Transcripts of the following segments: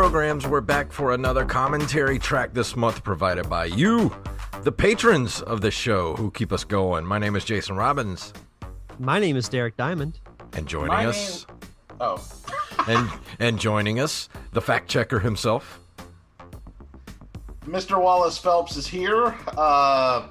Programs. We're back for another commentary track this month provided by you, the patrons of the show who keep us going. My name is Jason Robbins. My name is Derek Diamond. And joining My us, name- Oh, and and joining us, the fact checker himself. Mr. Wallace Phelps is here. Uh,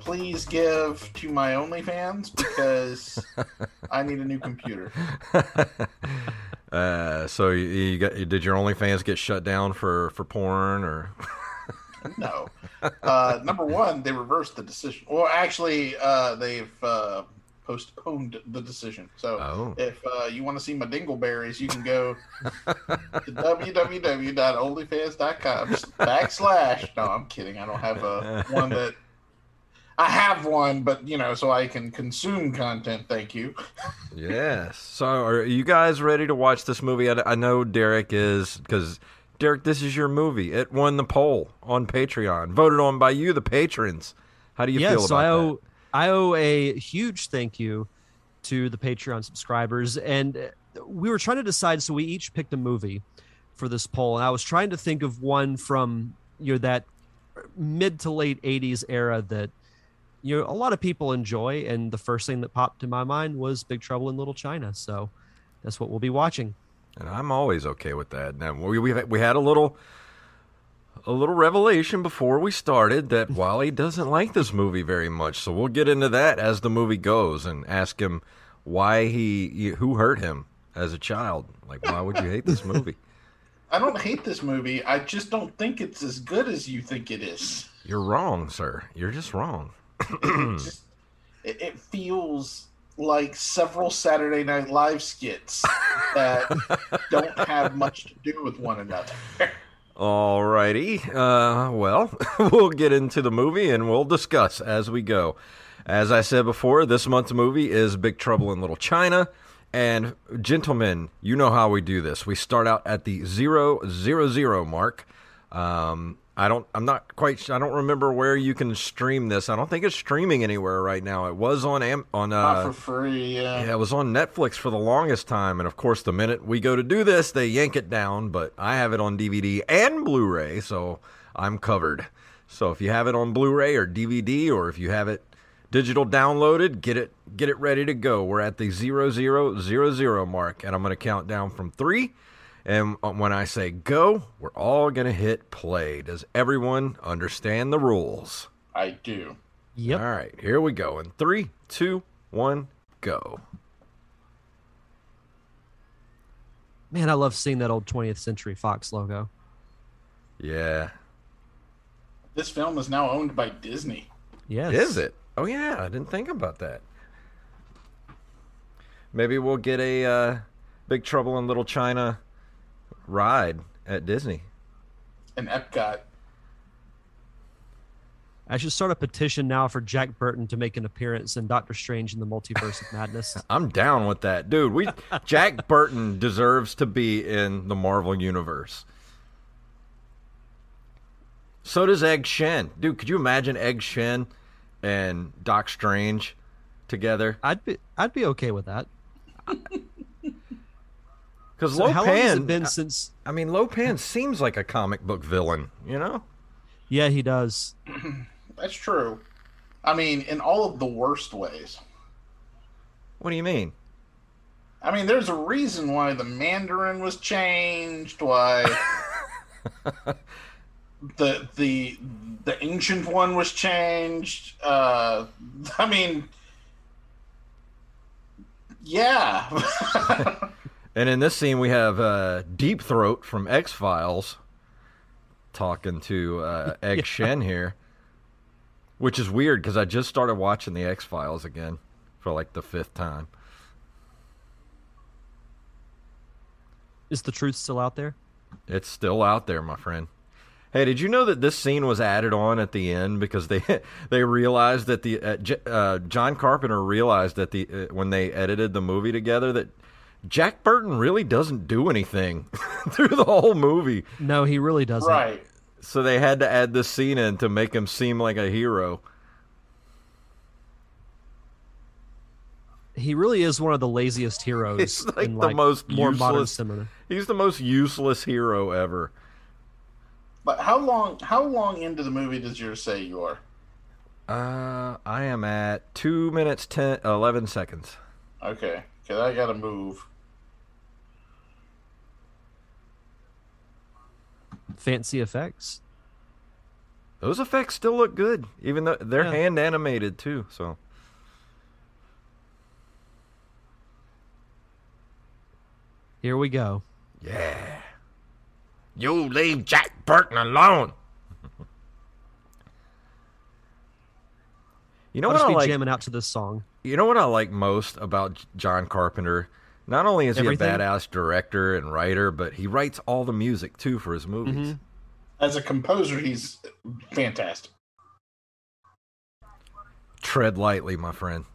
please give to my OnlyFans because I need a new computer. Uh, so you, you got did your OnlyFans get shut down for for porn or? No. Uh, number one, they reversed the decision. Well, actually, uh, they've uh, postponed the decision. So Oh. if uh, you want to see my dingleberries, you can go to www.onlyfans.com backslash. No, I'm kidding. I don't have a one that. I have one, but you know, so I can consume content. Thank you. Yes. So are you guys ready to watch this movie? I, I know Derek is because Derek, this is your movie. It won the poll on Patreon, voted on by you, the patrons. How do you yeah, feel so about I that? owe I owe a huge thank you to the Patreon subscribers, and uh, we were trying to decide. So we each picked a movie for this poll, and I was trying to think of one from you know that mid to late '80s era that you know a lot of people enjoy, and the first thing that popped to my mind was Big Trouble in Little China. So that's what we'll be watching. And I'm always okay with that. Now we we we had a little a little revelation before we started that Wally doesn't like this movie very much. So we'll get into that as the movie goes and ask him why he who hurt him as a child. Like why would you hate this movie? I don't hate this movie. I just don't think it's as good as you think it is. You're wrong, sir. You're just wrong. It it feels like several Saturday Night Live skits that don't have much to do with one another. Alrighty. Uh, well, we'll get into the movie and we'll discuss as we go. As I said before, this month's movie is Big Trouble in Little China. And gentlemen, you know how we do this. We start out at the zero zero zero mark. Um, I don't. I'm not quite. I don't remember where you can stream this. I don't think it's streaming anywhere right now. It was on Am- on uh, for free. Yeah. yeah, it was on Netflix for the longest time, and of course, the minute we go to do this, they yank it down. But I have it on DVD and Blu-ray, so I'm covered. So if you have it on Blu-ray or DVD, or if you have it digital downloaded, get it get it ready to go. We're at the zero zero zero zero mark, and I'm going to count down from three. And uh, when I say go, we're all going to hit play. Does everyone understand the rules? I do. Yep. All right, here we go. In three, two, one, go. Man, I love seeing that old 20th Century Fox logo. Yeah. This film is now owned by Disney. Yes. Is it? Oh yeah, I didn't think about that. Maybe we'll get a uh, Big Trouble in Little China ride at Disney. And Epcot. I should start a petition now for Jack Burton to make an appearance in Doctor Strange in the Multiverse of Madness. I'm down with that, dude. We Jack Burton deserves to be in the Marvel universe. So does Egg Shen, dude. Could you imagine Egg Shen and Doc Strange together? I'd be I'd be okay with that. Because So how long has it been since? I mean, Lo Lopan seems like a comic book villain, you know? Yeah, he does. That's true. I mean, in all of the worst ways. What do you mean? I mean, there's a reason why the Mandarin was changed. Why the the the ancient one was changed. Uh, I mean, yeah. And in this scene, we have uh, Deep Throat from X Files talking to uh, Egg Shen here, which is weird because I just started watching the X Files again for like the fifth time. Is the truth still out there? It's still out there, my friend. Hey, did you know that this scene was added on at the end because they they realized that the uh, J- uh, John Carpenter realized that the uh, when they edited the movie together that Jack Burton really doesn't do anything through the whole movie. No, he really doesn't. right. So they had to add this scene in to make him seem like a hero. He really is one of the laziest heroes. He's like in, the most more useless- cinema. He's the most useless hero ever. But how long? How long into the movie does yours say you are? Uh, I am at two minutes ten eleven seconds. Okay, because I gotta move. Fancy effects. Those effects still look good, even though they're Yeah. hand animated too. So Here we go. yeah, you leave Jack Burton alone. you know I'll what just I be like? jamming out to this song. You know what I like most about John Carpenter? Not only is Everything? he a badass director and writer, but he writes all the music too for his movies. Mhm. As a composer, he's fantastic. Tread lightly, my friend.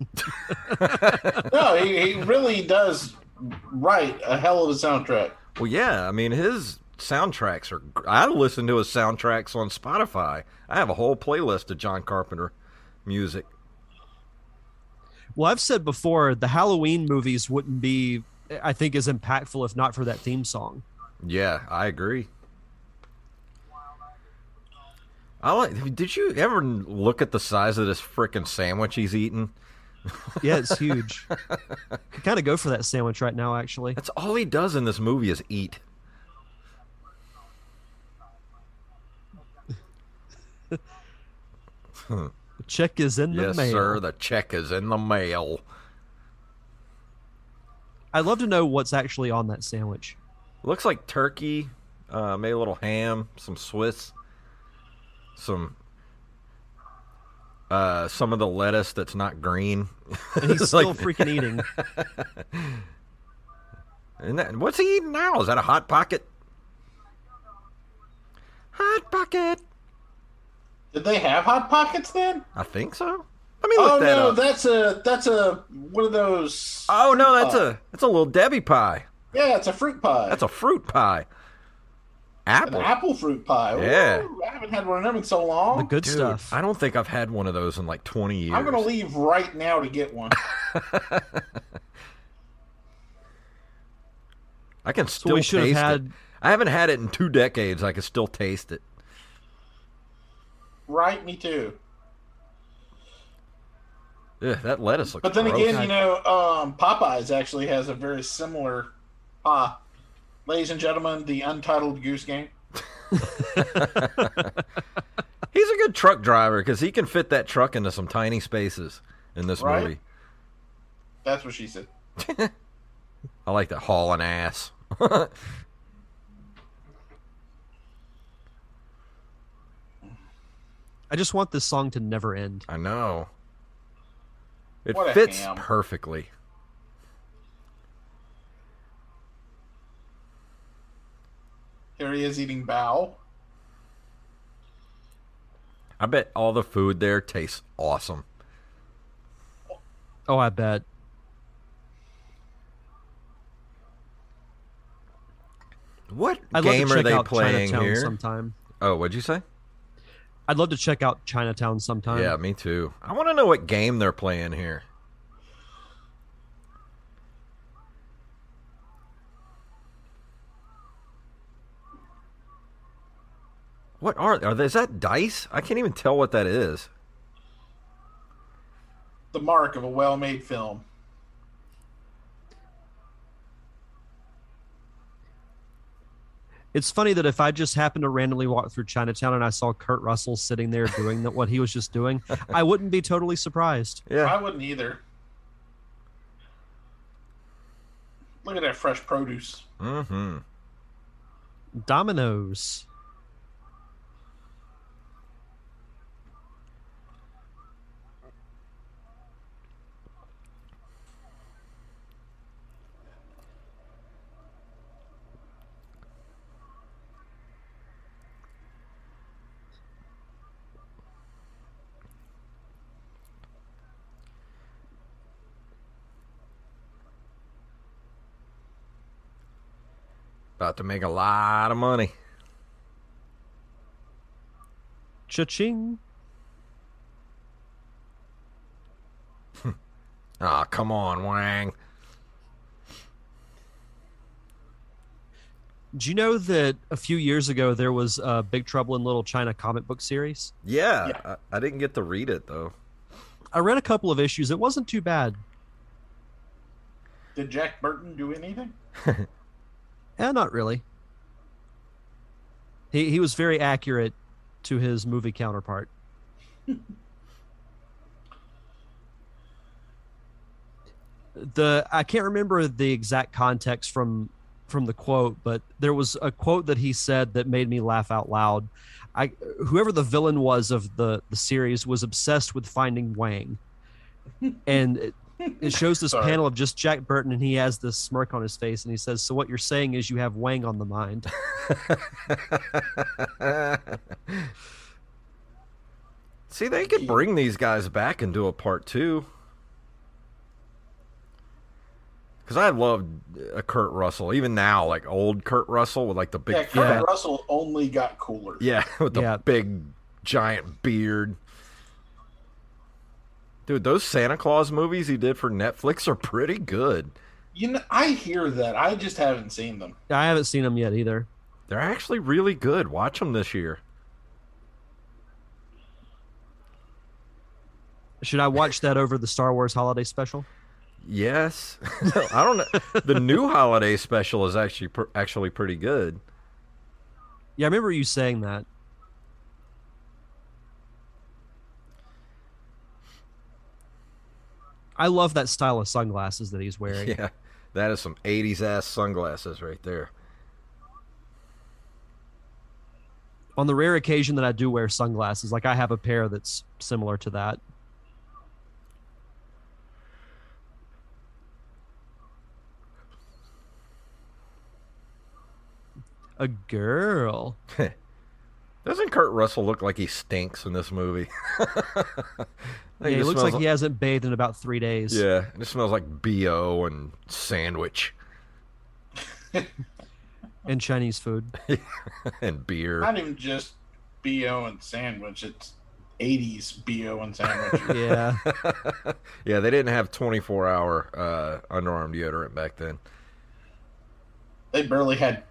No, he, he really does write a hell of a soundtrack. Well, yeah, I mean his soundtracks are. I listen to his soundtracks on Spotify. I have a whole playlist of John Carpenter music. Well, I've said before, the Halloween movies wouldn't be, I think, as impactful if not for that theme song. Yeah, I agree. I like. Did you ever look at the size of this freaking sandwich he's eating? Yeah, it's huge. Could kind of go for that sandwich right now, actually. That's all he does in this movie is eat. The hmm. Check is in the yes, mail. Yes, sir. The check is in the mail. I'd love to know what's actually on that sandwich. Looks like turkey, uh, maybe a little ham, some Swiss, some uh, some of the lettuce that's not green. And he's still like- freaking eating. And that, what's he eating now? Is that a hot pocket? Hot pocket. Did they have hot pockets then? I think so. I mean, look Oh that no, up. that's a that's a one of those. oh no, that's a that's a little Debbie pie. yeah, it's a fruit pie. That's a fruit pie. an Apple. apple fruit pie. Yeah. Ooh, I haven't had one of them in so long. The good Dude, stuff. I don't think I've had one of those in like 20 years. I'm gonna leave right now to get one. I can So still we should have taste had. it. I haven't had it in two decades. I can still taste it. Right, me too. Ugh, that lettuce looks But then gross. again, you know, um, Popeyes actually has a very similar pie. Ladies and gentlemen, the Untitled Goose Game. He's a good truck driver because he can fit that truck into some tiny spaces in this Right? movie. That's what she said. I like that hauling ass. I just want this song to never end. I know. It What fits perfectly. Here he is eating bao. I bet all the food there tastes awesome. Oh, I bet. What I'd love game to are they out playing Chinatown here? sometime. Oh, what'd you say? I'd love to check out Chinatown sometime. yeah, me too. I want to know what game they're playing here. What are are they, is that dice? I can't even tell what that is. The mark of a well-made film. It's funny that if I just happened to randomly walk through Chinatown and I saw Kurt Russell sitting there doing that, what he was just doing, I wouldn't be totally surprised. Yeah. I wouldn't either. Look at that fresh produce. Mm-hmm. Dominoes. About to make a lot of money. Cha-ching. Ah, come on, Wang. Do you know that a few years ago there was a Big Trouble in Little China comic book series? Yeah, Yeah. I, I didn't get to read it though. I read a couple of issues. It wasn't too bad. Did Jack Burton do anything? Eh, not really. He he was very accurate to his movie counterpart. the I can't remember the exact context from from the quote, but there was a quote that he said that made me laugh out loud. I whoever the villain was of the the series was obsessed with finding Wang, and it, it shows this Sorry. panel of just Jack Burton, and he has this smirk on his face, and he says, "So what you're saying is you have Wang on the mind." See, they could bring these guys back and do a part two. Because I loved uh, Kurt Russell, even now, like old Kurt Russell with like the big Yeah, Kurt Yeah. Russell only got cooler. Yeah, with the Yeah. big giant beard. Dude, those Santa Claus movies he did for Netflix are pretty good. You know, I hear that. I just haven't seen them. I haven't seen them yet either. They're actually really good. Watch them this year. Should I watch that over the Star Wars holiday special? Yes, I don't know. The new holiday special is actually pr- actually pretty good. Yeah, I remember you saying that. I love that style of sunglasses that he's wearing. Yeah, that is some '80s ass sunglasses right there. On the rare occasion that I do wear sunglasses, like I have a pair that's similar to that. A girl. Doesn't Kurt Russell look like he stinks in this movie? Yeah, he looks like he hasn't bathed in about three days. Yeah, And it smells like bo and sandwich And Chinese food. and beer. Not even just bo and sandwich. It's '80s bo and sandwich. Yeah. yeah, they didn't have 24 hour uh, underarm deodorant back then. they barely had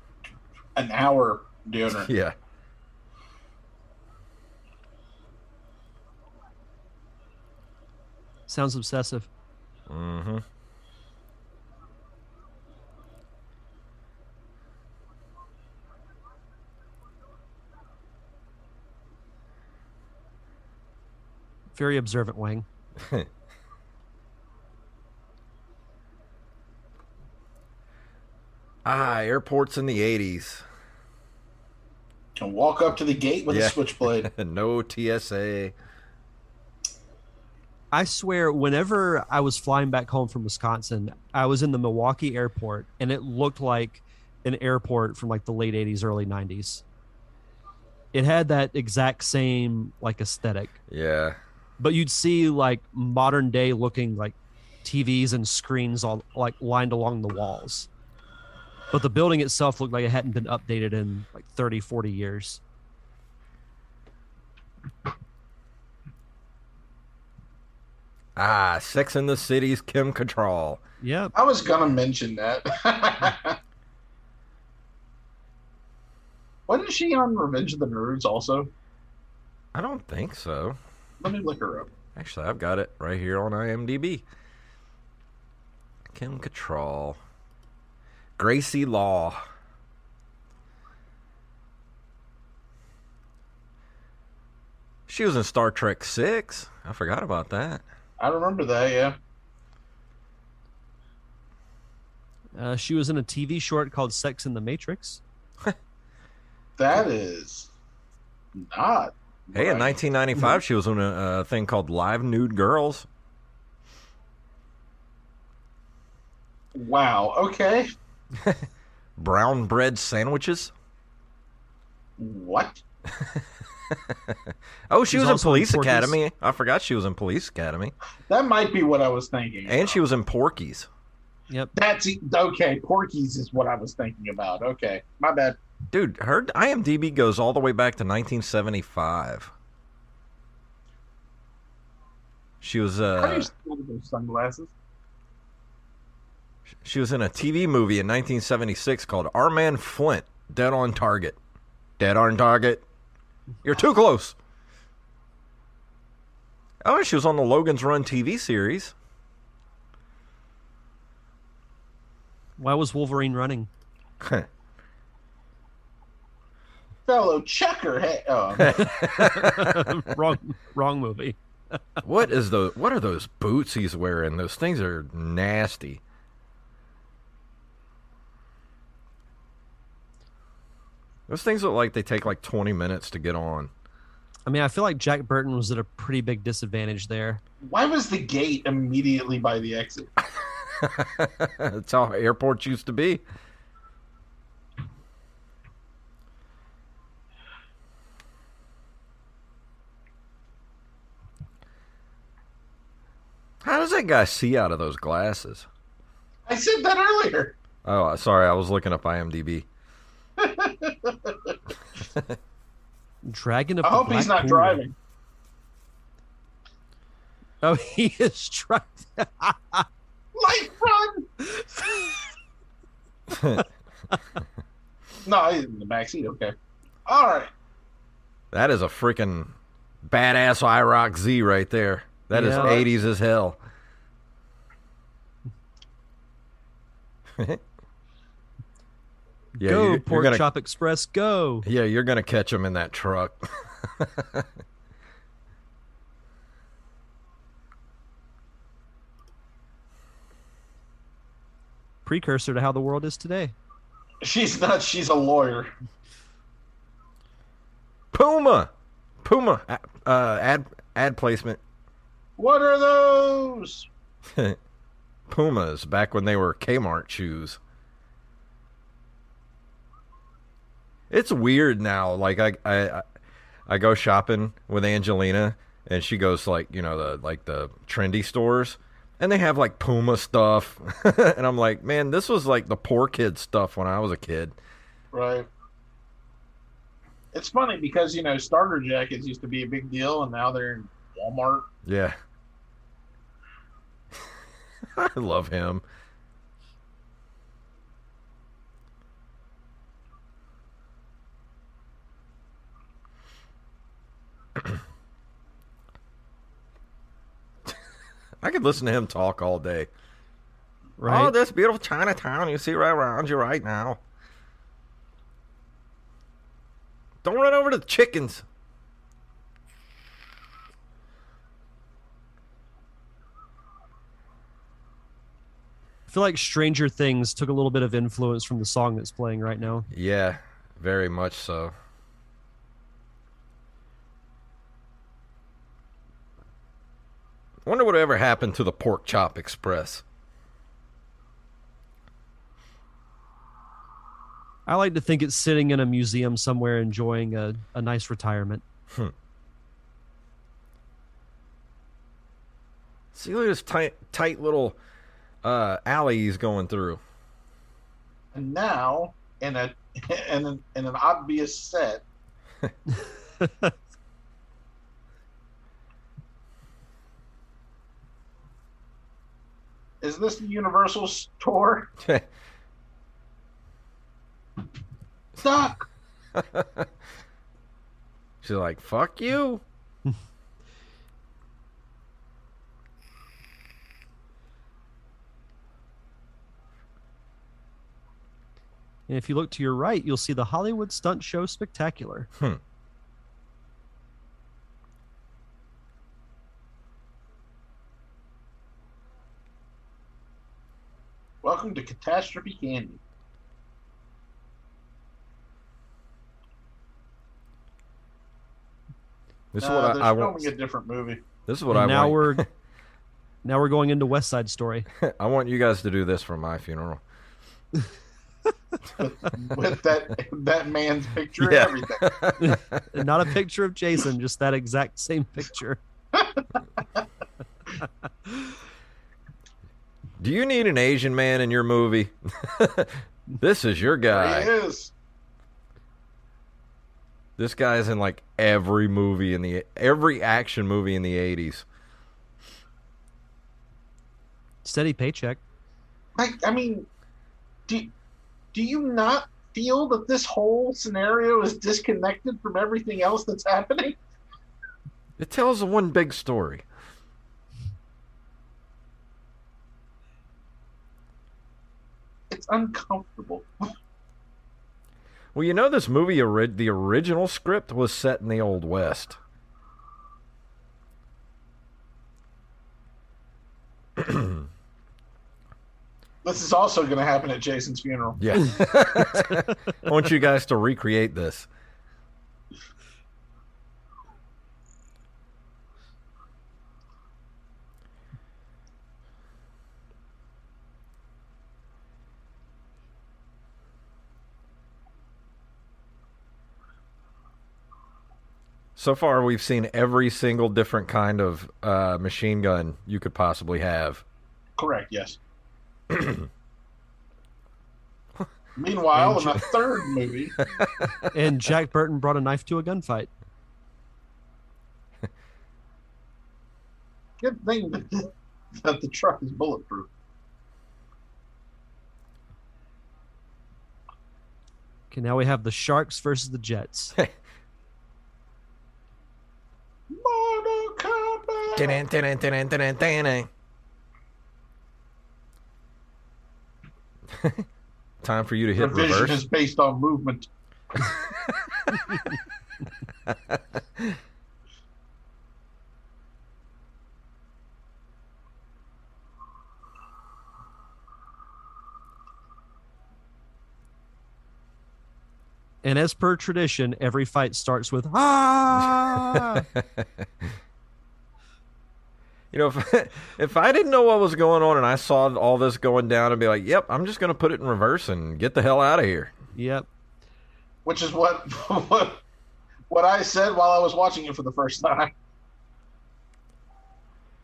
an hour deodorant. Yeah. Sounds obsessive. Mm-hmm. Very observant, Wang. Ah, airports in the 80s. And walk up to the gate with Yeah. a switchblade. no TSA. I swear, whenever I was flying back home from Wisconsin, I was in the Milwaukee airport and it looked like an airport from like the late 80s, early 90s. It had that exact same like aesthetic, Yeah. but you'd see like modern day looking like TVs and screens all like lined along the walls. But the building itself looked like it hadn't been updated in like 30, 40 years. Ah, Sex in the City's Kim Cattrall. Yep. I was gonna mention that. Wasn't she on Revenge of the Nerds also? I don't think so. Let me look her up. Actually, I've got it right here on IMDb. Kim Cattrall. Gracie Law. She was in Star Trek 6. I forgot about that. I remember that, yeah. Uh, she was in a TV short called Sex in the Matrix. That is not. Hey, in 1995, she was in a, a thing called Live Nude Girls. Wow. Okay. Brown bread sandwiches. What? Oh, she She's was in also in Police Academy. I forgot she was in Police Academy. That might be what I was thinking. And she was in Porky's. Yep. That's okay. Porky's is what I was thinking about. Okay, my bad. Dude, her IMDb goes all the way back to 1975. She was How do uh you those sunglasses? she was in a TV movie in 1976 called Our Man Flint, Dead on Target. Dead on Target. You're too close. Oh, and she was on the Logan's Run TV series. Why was Wolverine running? Fellow checker. Hey, oh, wrong, wrong movie. what is the what are those boots he's wearing? Those things are nasty. Those things look like they take like 20 minutes to get on. I mean, I feel like Jack Burton was at a pretty big disadvantage there. why was the gate immediately by the exit? That's how airports used to be. How does that guy see out of those glasses? I said that earlier. Oh, sorry, I was looking up IMDb. Dragon of I the hope he's not Pool. driving. Oh, he is driving. Light run. no, he's in the back seat. Okay. All right. That is a freaking badass IROC Z right there. That is Yeah. 80s as hell. Yeah, go, you're, you're Pork gonna, Chop Express, go. Yeah, you're gonna catch him in that truck. Precursor to how the world is today. She's not. She's a lawyer. Puma, Puma, uh, ad ad placement. What are those? Pumas back when they were Kmart shoes. It's weird now. Like I, I, I go shopping with Angelina, and she goes to like you know the like the trendy stores, and they have like Puma stuff, and I'm like, man, this was like the poor kid stuff when I was a kid. Right. It's funny because you know starter jackets used to be a big deal, and now they're in Walmart. Yeah, I love him. I could listen to him talk all day. Right? Oh, this beautiful Chinatown you see right around you right now. Don't run over to the chickens. I feel like Stranger Things took a little bit of influence from the song that's playing right now. Yeah, very much so. Wonder what whatever happened to the Pork Chop Express? I like to think it's sitting in a museum somewhere enjoying a, a nice retirement. See, look at this tight, tight little uh, alley he's going through. And now, in a in an, in an obvious set, is this the Universal store? Stop! She's like, "Fuck you." And if you look to your right, you'll see the Hollywood Stunt Show Spectacular. Hmm. Welcome to Catastrophe Candy. This is Uh, what they're I, I filming want. a different movie This is what And I now want. we're now we're going into West Side Story. I want you guys to do this for my funeral. with that that man's picture Yeah. and everything. Not a picture of Jason, just that exact same picture. Do you need an Asian man in your movie? this is your There he guy. is. This guy's in like every movie in the every action movie in the eighties. Steady paycheck. Like, I mean, do do you not feel that this whole scenario is disconnected from everything else that's happening? It tells one big story. It's uncomfortable. Well, you know this movie, the original script was set in the Old West. This is also going to happen at Jason's funeral. Yeah. I want you guys to recreate this. So far, we've seen every single different kind of uh, machine gun you could possibly have. Correct. Yes. Meanwhile, in the third movie, And Jack Burton brought a knife to a gunfight. good thing that, that the truck is bulletproof. Okay, now we have the Sharks versus the Jets. Mortal Kombat. Dun, dun, dun, dun, dun, dun. Time for you to hit Revision reverse. is based on movement. And as per tradition, every fight starts with ah. You know, if, if I didn't know what was going on and I saw all this going down, I'd be like, "Yep, I'm just going to put it in reverse and get the hell out of here." yep. which is what what what I said while I was watching it for the first time.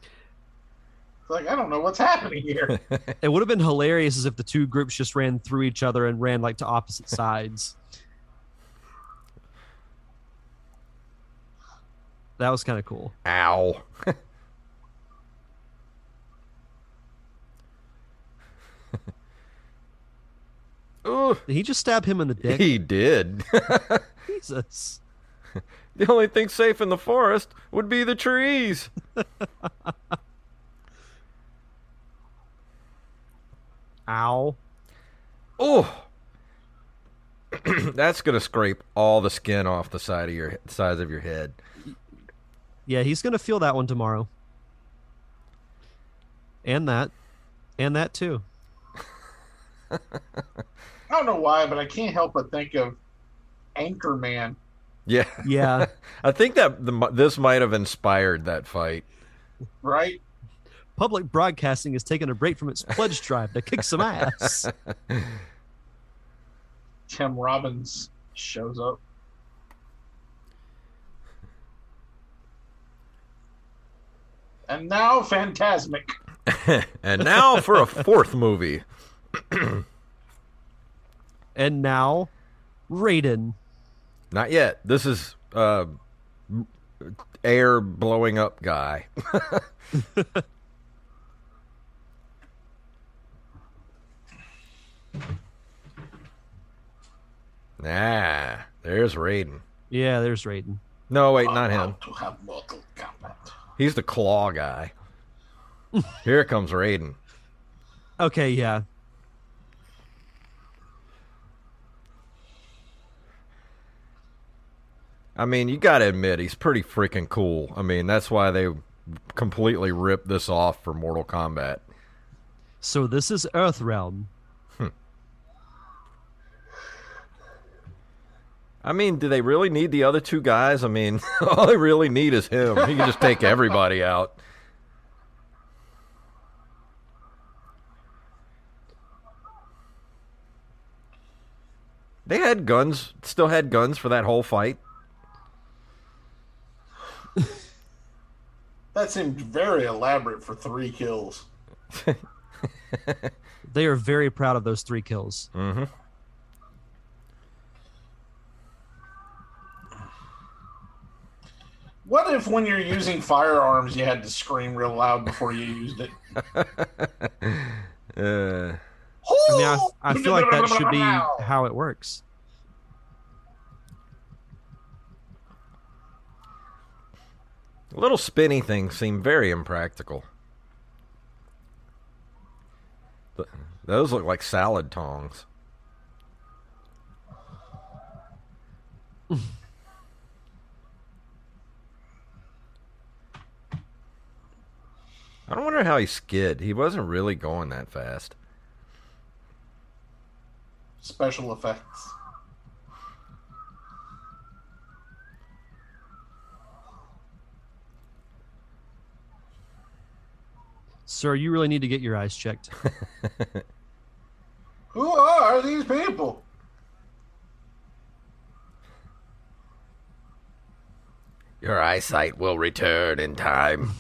It's like I don't know what's happening here. It would have been hilarious as if the two groups just ran through each other and ran like to opposite sides. That was kind of cool. Ow. Ooh, Did he just stab him in the dick? he did. Jesus. the only thing safe in the forest would be the trees. Ow. Oh, that's gonna scrape all the skin off the side of your sides of your head. Yeah, he's gonna feel that one tomorrow. And that. And that too. I don't know why, but I can't help but think of Anchorman. Yeah, Yeah. I think that the, this might have inspired that fight. Right? public broadcasting is taking a break from its pledge drive to kick some ass. Tim Robbins shows up. And now Fantasmic. and now for a fourth movie. and now, Raiden. Not yet. This is uh, air blowing up guy. nah, there's Raiden. Yeah, there's Raiden. No, wait, not him. To have Mortal Kombat. He's the claw guy. Here comes Raiden. Okay, yeah. I mean, you got to admit he's pretty freaking cool. I mean, that's why they completely ripped this off for Mortal Kombat. So this is Earthrealm. I mean, do they really need the other two guys? I mean, all they really need is him. He can just take everybody out. They had guns, still had guns for that whole fight. That seemed very elaborate for three kills. They are very proud of those three kills. Mm-hmm. What if when you're using firearms you had to scream real loud before you used it? Uh, I mean, I, I feel like that should be how it works. little spinny things seem very impractical. Th- Those look like salad tongs. I don't wonder how he skid. He wasn't really going that fast. Special effects. Sir, you really need to get your eyes checked. Who are these people? Your eyesight will return in time.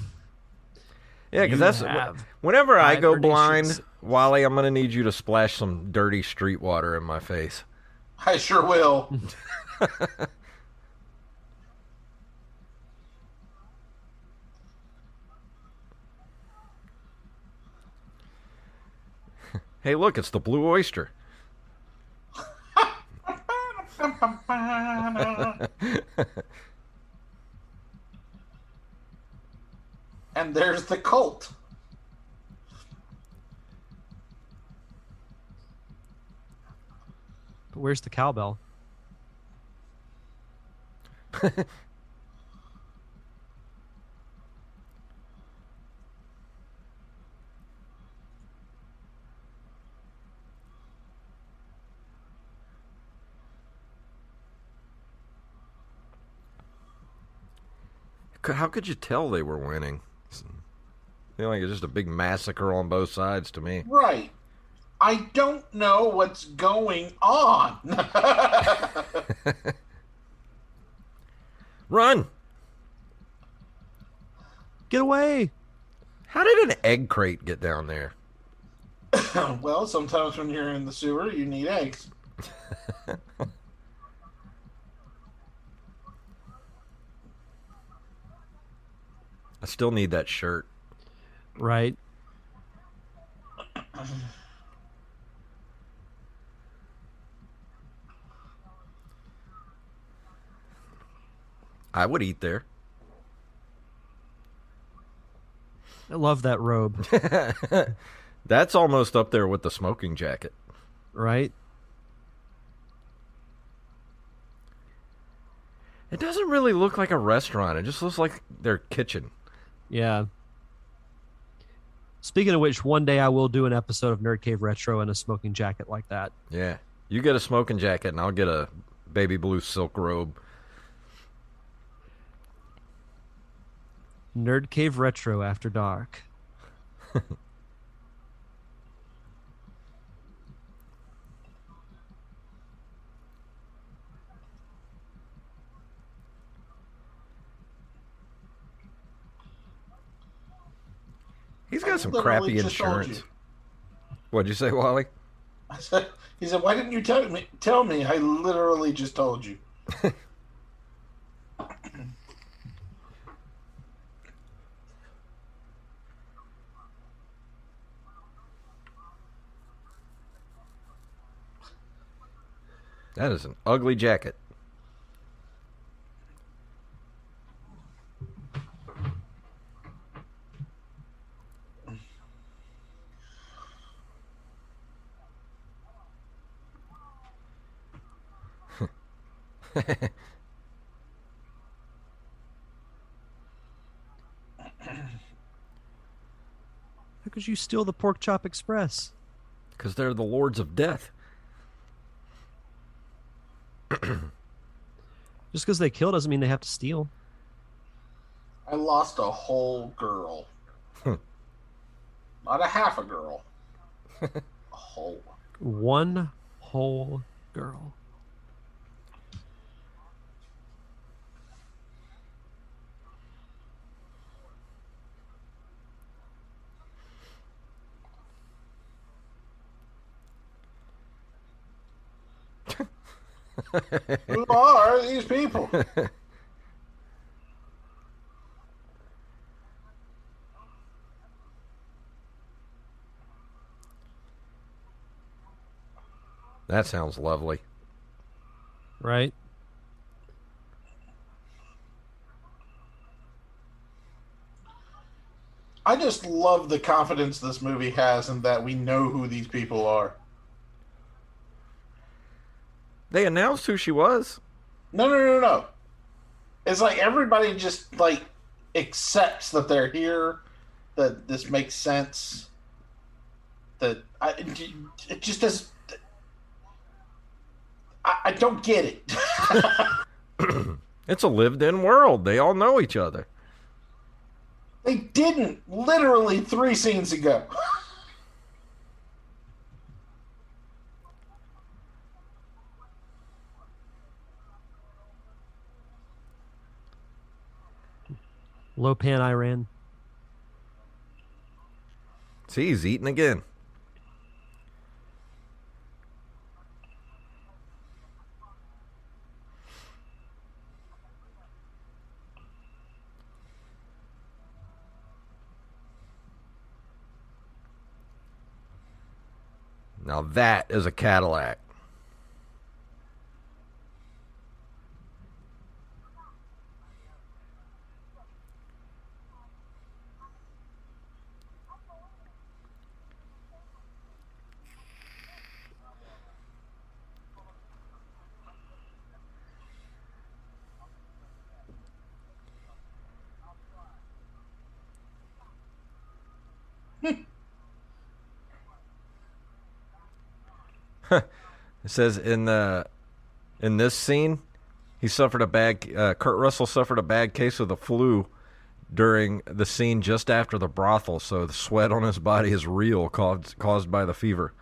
Yeah, because that's have whenever I go blind, Wally, I'm gonna need you to splash some dirty street water in my face. I sure will. Hey, look, it's the blue oyster. and there's the cult. But where's the cowbell? How could you tell they were winning? Feel like it's just a big massacre on both sides to me. Right. I don't know what's going on. Run! Get away! How did an egg crate get down there? well, sometimes when you're in the sewer, you need eggs. I still need that shirt. Right. I would eat there. I love that robe. That's almost up there with the smoking jacket. right? It doesn't really look like a restaurant. It just looks like their kitchen. Yeah. Speaking of which, one day I will do an episode of Nerd Cave Retro in a smoking jacket like that. Yeah. You get a smoking jacket and I'll get a baby blue silk robe. Nerd Cave Retro after dark. He's got some crappy insurance. you. What'd you say, Wally? I said, he said, "Why didn't you tell me? Tell me." I literally just told you. That is an ugly jacket. How could you steal the Pork Chop Express? Because they're the lords of death. Just because they kill doesn't mean they have to steal. I lost a whole girl. Not a half a girl. a whole. One whole girl. Who are these people? That sounds lovely. Right? I just love the confidence this movie has in that we know who these people are. They announced who she was. No, no, no, no. It's like everybody just like accepts that they're here, that this makes sense. That I, it just does. I, I don't get it. It's a lived in world. They all know each other. they didn't literally three scenes ago. Lo Pan Iran. See, he's eating again. Now that is a Cadillac. It says in the in this scene, he suffered a bad. Uh, Kurt Russell suffered a bad case of the flu during the scene just after the brothel, so the sweat on his body is real, caused caused by the fever.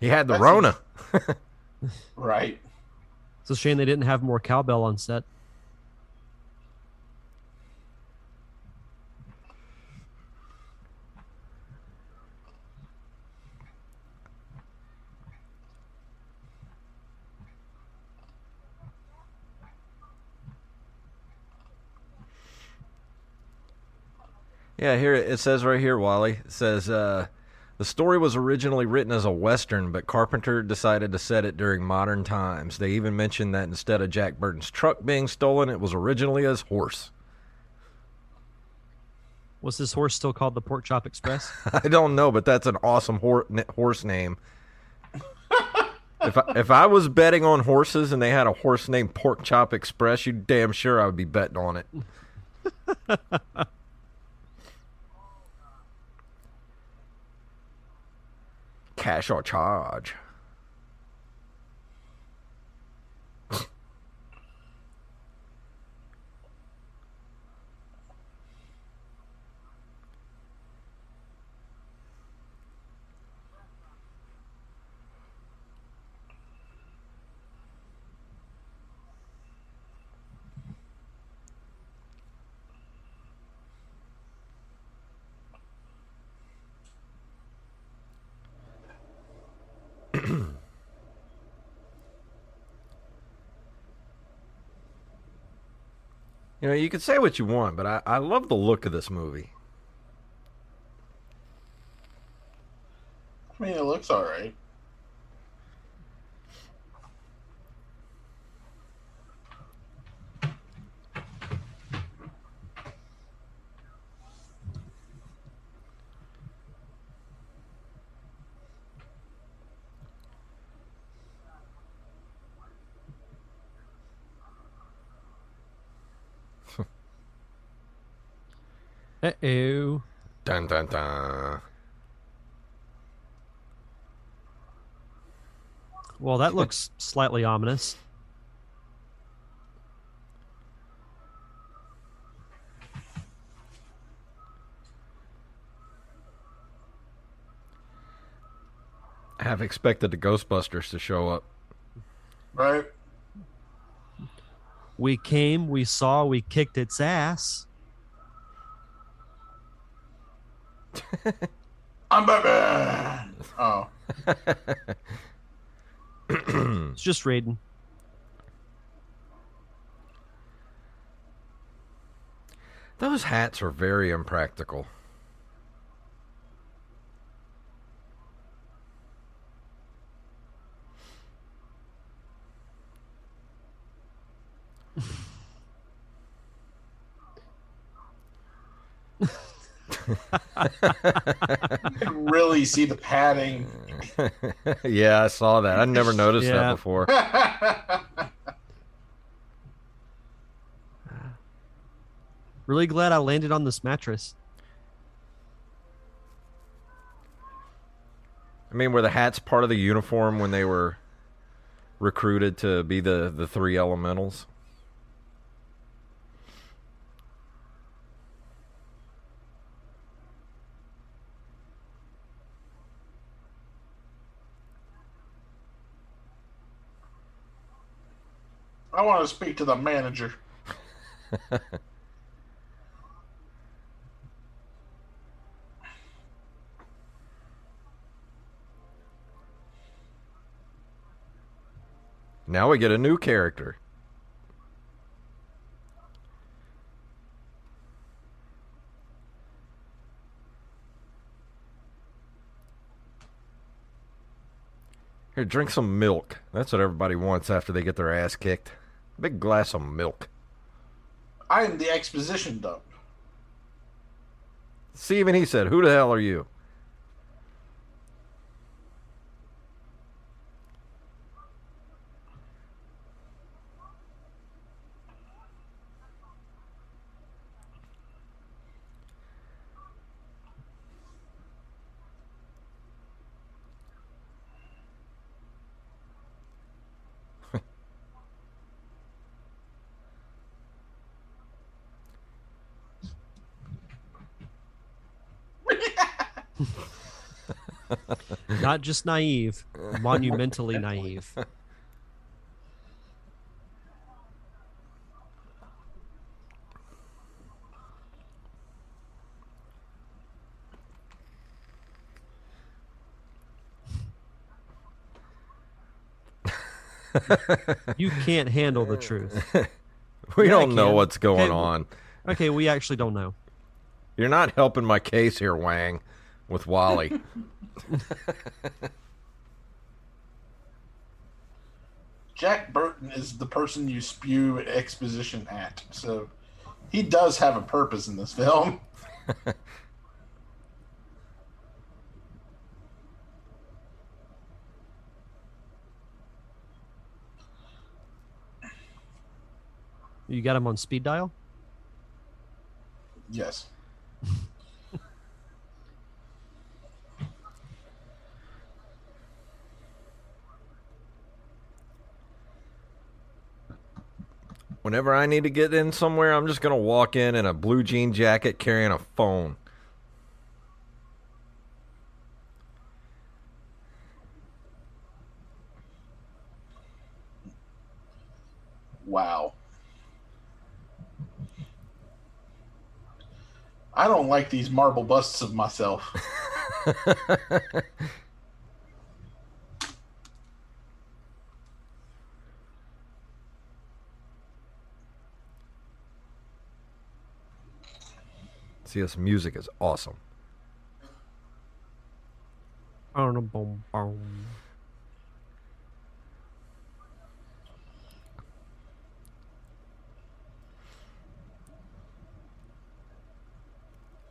He had the That's- Rona. right. It's a shame they didn't have more cowbell on set. Yeah, here it says right here, Wally. It says uh, the story was originally written as a western, but Carpenter decided to set it during modern times. They even mentioned that instead of Jack Burton's truck being stolen, it was originally his horse. Was this horse still called the Pork Chop Express? I don't know, but that's an awesome hor- horse name. if I, if I was betting on horses and they had a horse named Pork Chop Express, you damn sure I would be betting on it. Cash or charge. You know, you can say what you want, but I, I love the look of this movie. I mean, it looks all right. Uh oh. Dun dun dun. Well, that looks slightly ominous. I have expected the Ghostbusters to show up. Right? We came, we saw, we kicked its ass. I'm Batman. Oh, It's just Raiden. Those hats are very impractical. You can really see the padding. yeah, I saw that. I never noticed Yeah. that before. Really glad I landed on this mattress. I mean, were the hats part of the uniform when they were recruited to be the, the three elementals? I want to speak to the manager. Now we get a new character. Here, drink some milk. That's what everybody wants after they get their ass kicked. Big glass of milk. I am the exposition dump. See, even he said, Who the hell are you? Not just naive, monumentally naive. you can't handle the truth. We Yeah, don't know what's going Okay, on. Okay, we actually don't know. You're not helping my case here, Wang, with Wally. Jack Burton is the person you spew exposition at. So he does have a purpose in this film. You got him on speed dial? Yes. Whenever I need to get in somewhere, I'm just going to walk in in a blue jean jacket carrying a phone. Wow. I don't like these marble busts of myself. This music is awesome.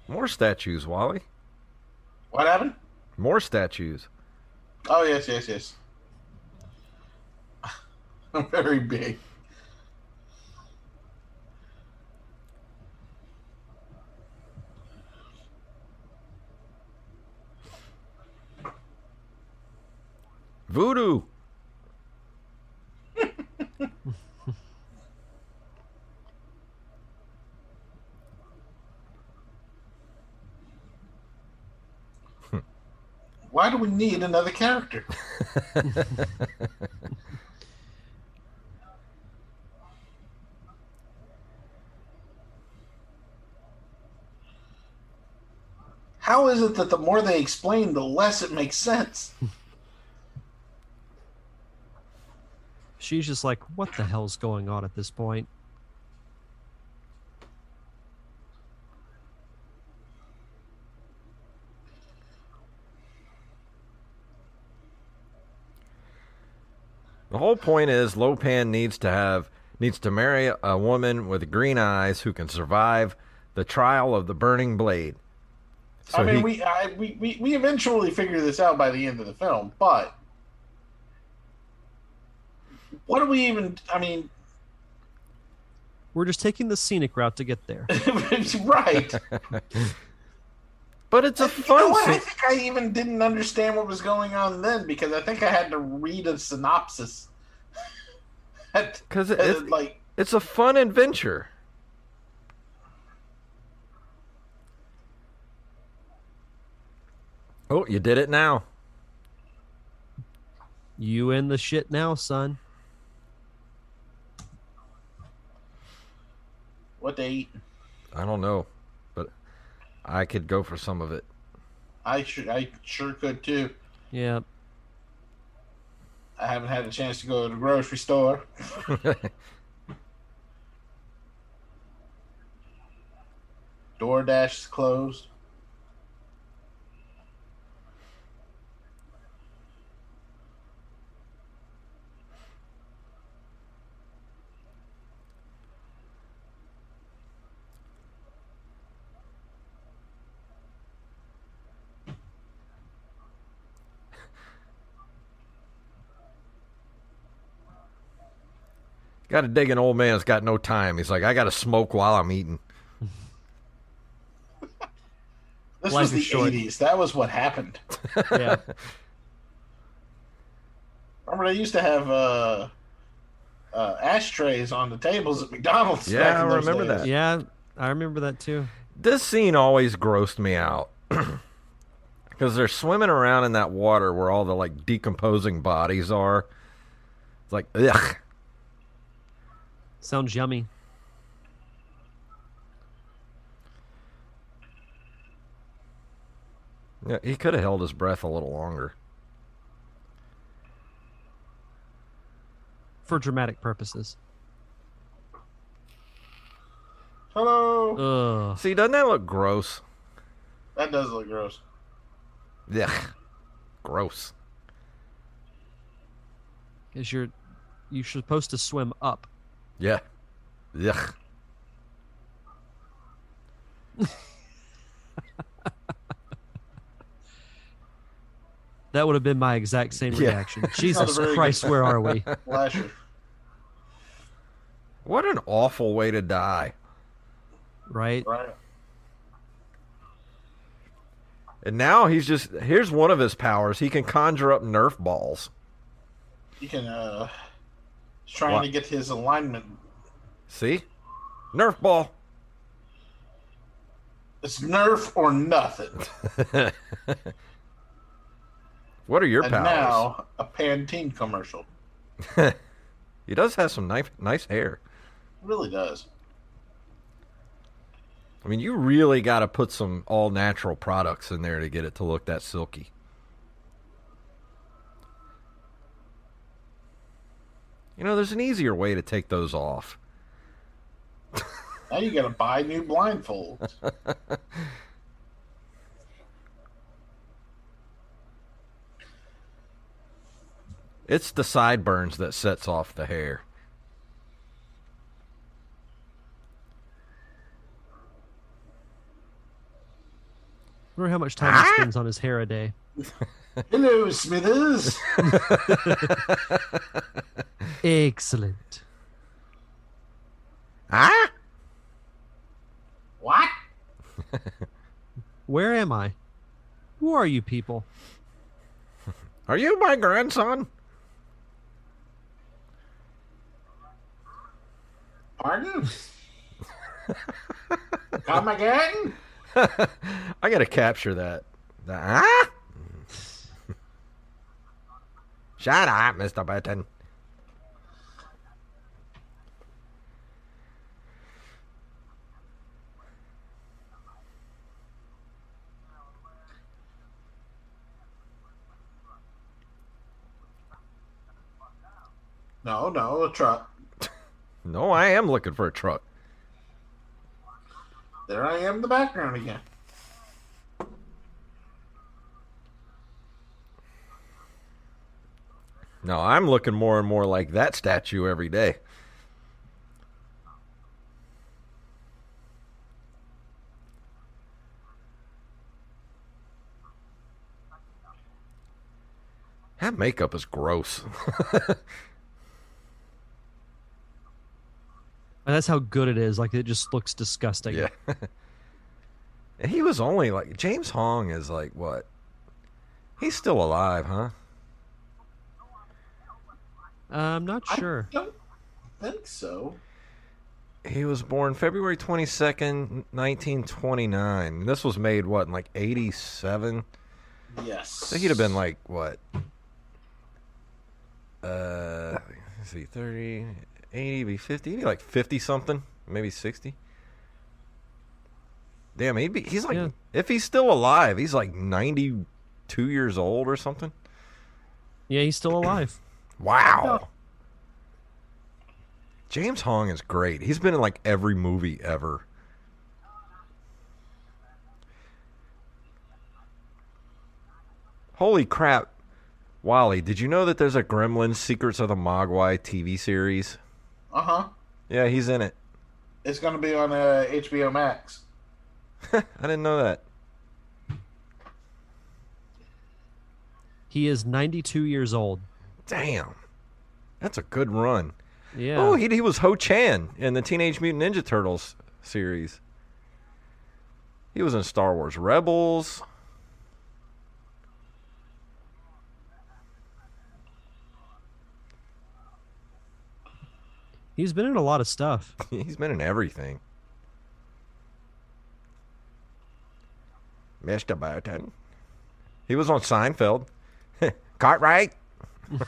More statues, Wally. What happened? More statues. Oh yes, yes, yes. I'm very big. Voodoo. Why do we need another character? How is it that the more they explain, the less it makes sense? She's just like, what the hell's going on at this point? The whole point is Lo Pan needs to have needs to marry a woman with green eyes who can survive the trial of the burning blade. I mean, he- we, I, we we we eventually figure this out by the end of the film, but what do we even? I mean, We're just taking the scenic route to get there. right? but it's a You know fun what? I think I even didn't understand what was going on then because I think I had to read a synopsis. Because it, Uh, like it's a fun adventure. Oh, you did it now. You in the shit now, son. What they eat. I don't know, but I could go for some of it. I should. I sure could too. Yeah. I haven't had a chance to go to the grocery store. DoorDash is closed. Got to dig an old man's got no time. He's like, I got to smoke while I'm eating. This Life was the short. '80s. That was what happened. Yeah. Remember, they used to have uh, uh, ashtrays on the tables at McDonald's. Yeah, back I in those remember days. that. yeah. I remember that too. This scene always grossed me out. Because they're swimming around in that water where all the like decomposing bodies are. It's like, ugh. Sounds yummy. Yeah, he could have held his breath a little longer. For dramatic purposes. Hello. Ugh. See, doesn't that look gross? That does look gross. Ugh. Gross. Because you're you're supposed to swim up. Yeah. Ugh. That would have been my exact same reaction. Not a Jesus Christ, where are we? Lasher. What an awful way to die. Right? right. And now he's just here's one of his powers. He can conjure up Nerf balls. You can. uh He's trying What? to get his alignment. See? Nerf ball. It's Nerf or nothing. What are your and powers? now a Pantene commercial. He does have some nice nice hair. really does. I mean, you really got to put some all natural products in there to get it to look that silky. You know, there's an easier way to take those off. Now you got to buy new blindfolds. It's the sideburns that sets off the hair. I wonder how much time he ah! spends on his hair a day. Hello, Smithers. Excellent. Ah? what? Where am I? Who are you people? Are you my grandson? Pardon? Come again? I gotta capture that. The, ah? Shut up, Mr. Burton. No, no, a truck. No, I am looking for a truck. There I am in the background again. No, I'm looking more and more like that statue every day. That makeup is gross. And that's how good it is. Like it just looks disgusting. yeah. and he was only like James Hong is like what? He's still alive, huh? Uh, I'm not sure. I don't think so. He was born February 22nd, 1929. This was made what in like 87? Yes. So he'd have been like what? Uh, let's see, 30, 80, be 50, he'd be like 50 something, maybe 60. Damn, he'd be, he's like, Yeah. if he's still alive, he's like 92 years old or something. Yeah, he's still alive. Wow. James Hong is great. He's been in like every movie ever. Holy crap. Wally, did you know that there's a Gremlins Secrets of the Mogwai TV series? Uh huh. Yeah, he's in it. It's going to be on uh, HBO Max. I didn't know that. He is 92 years old. Damn. That's a good run. Yeah. Oh, he, he was Ho Chan in the Teenage Mutant Ninja Turtles series. He was in Star Wars Rebels. He's been in a lot of stuff. He's been in everything. Mr. Burton. He was on Seinfeld. Cartwright.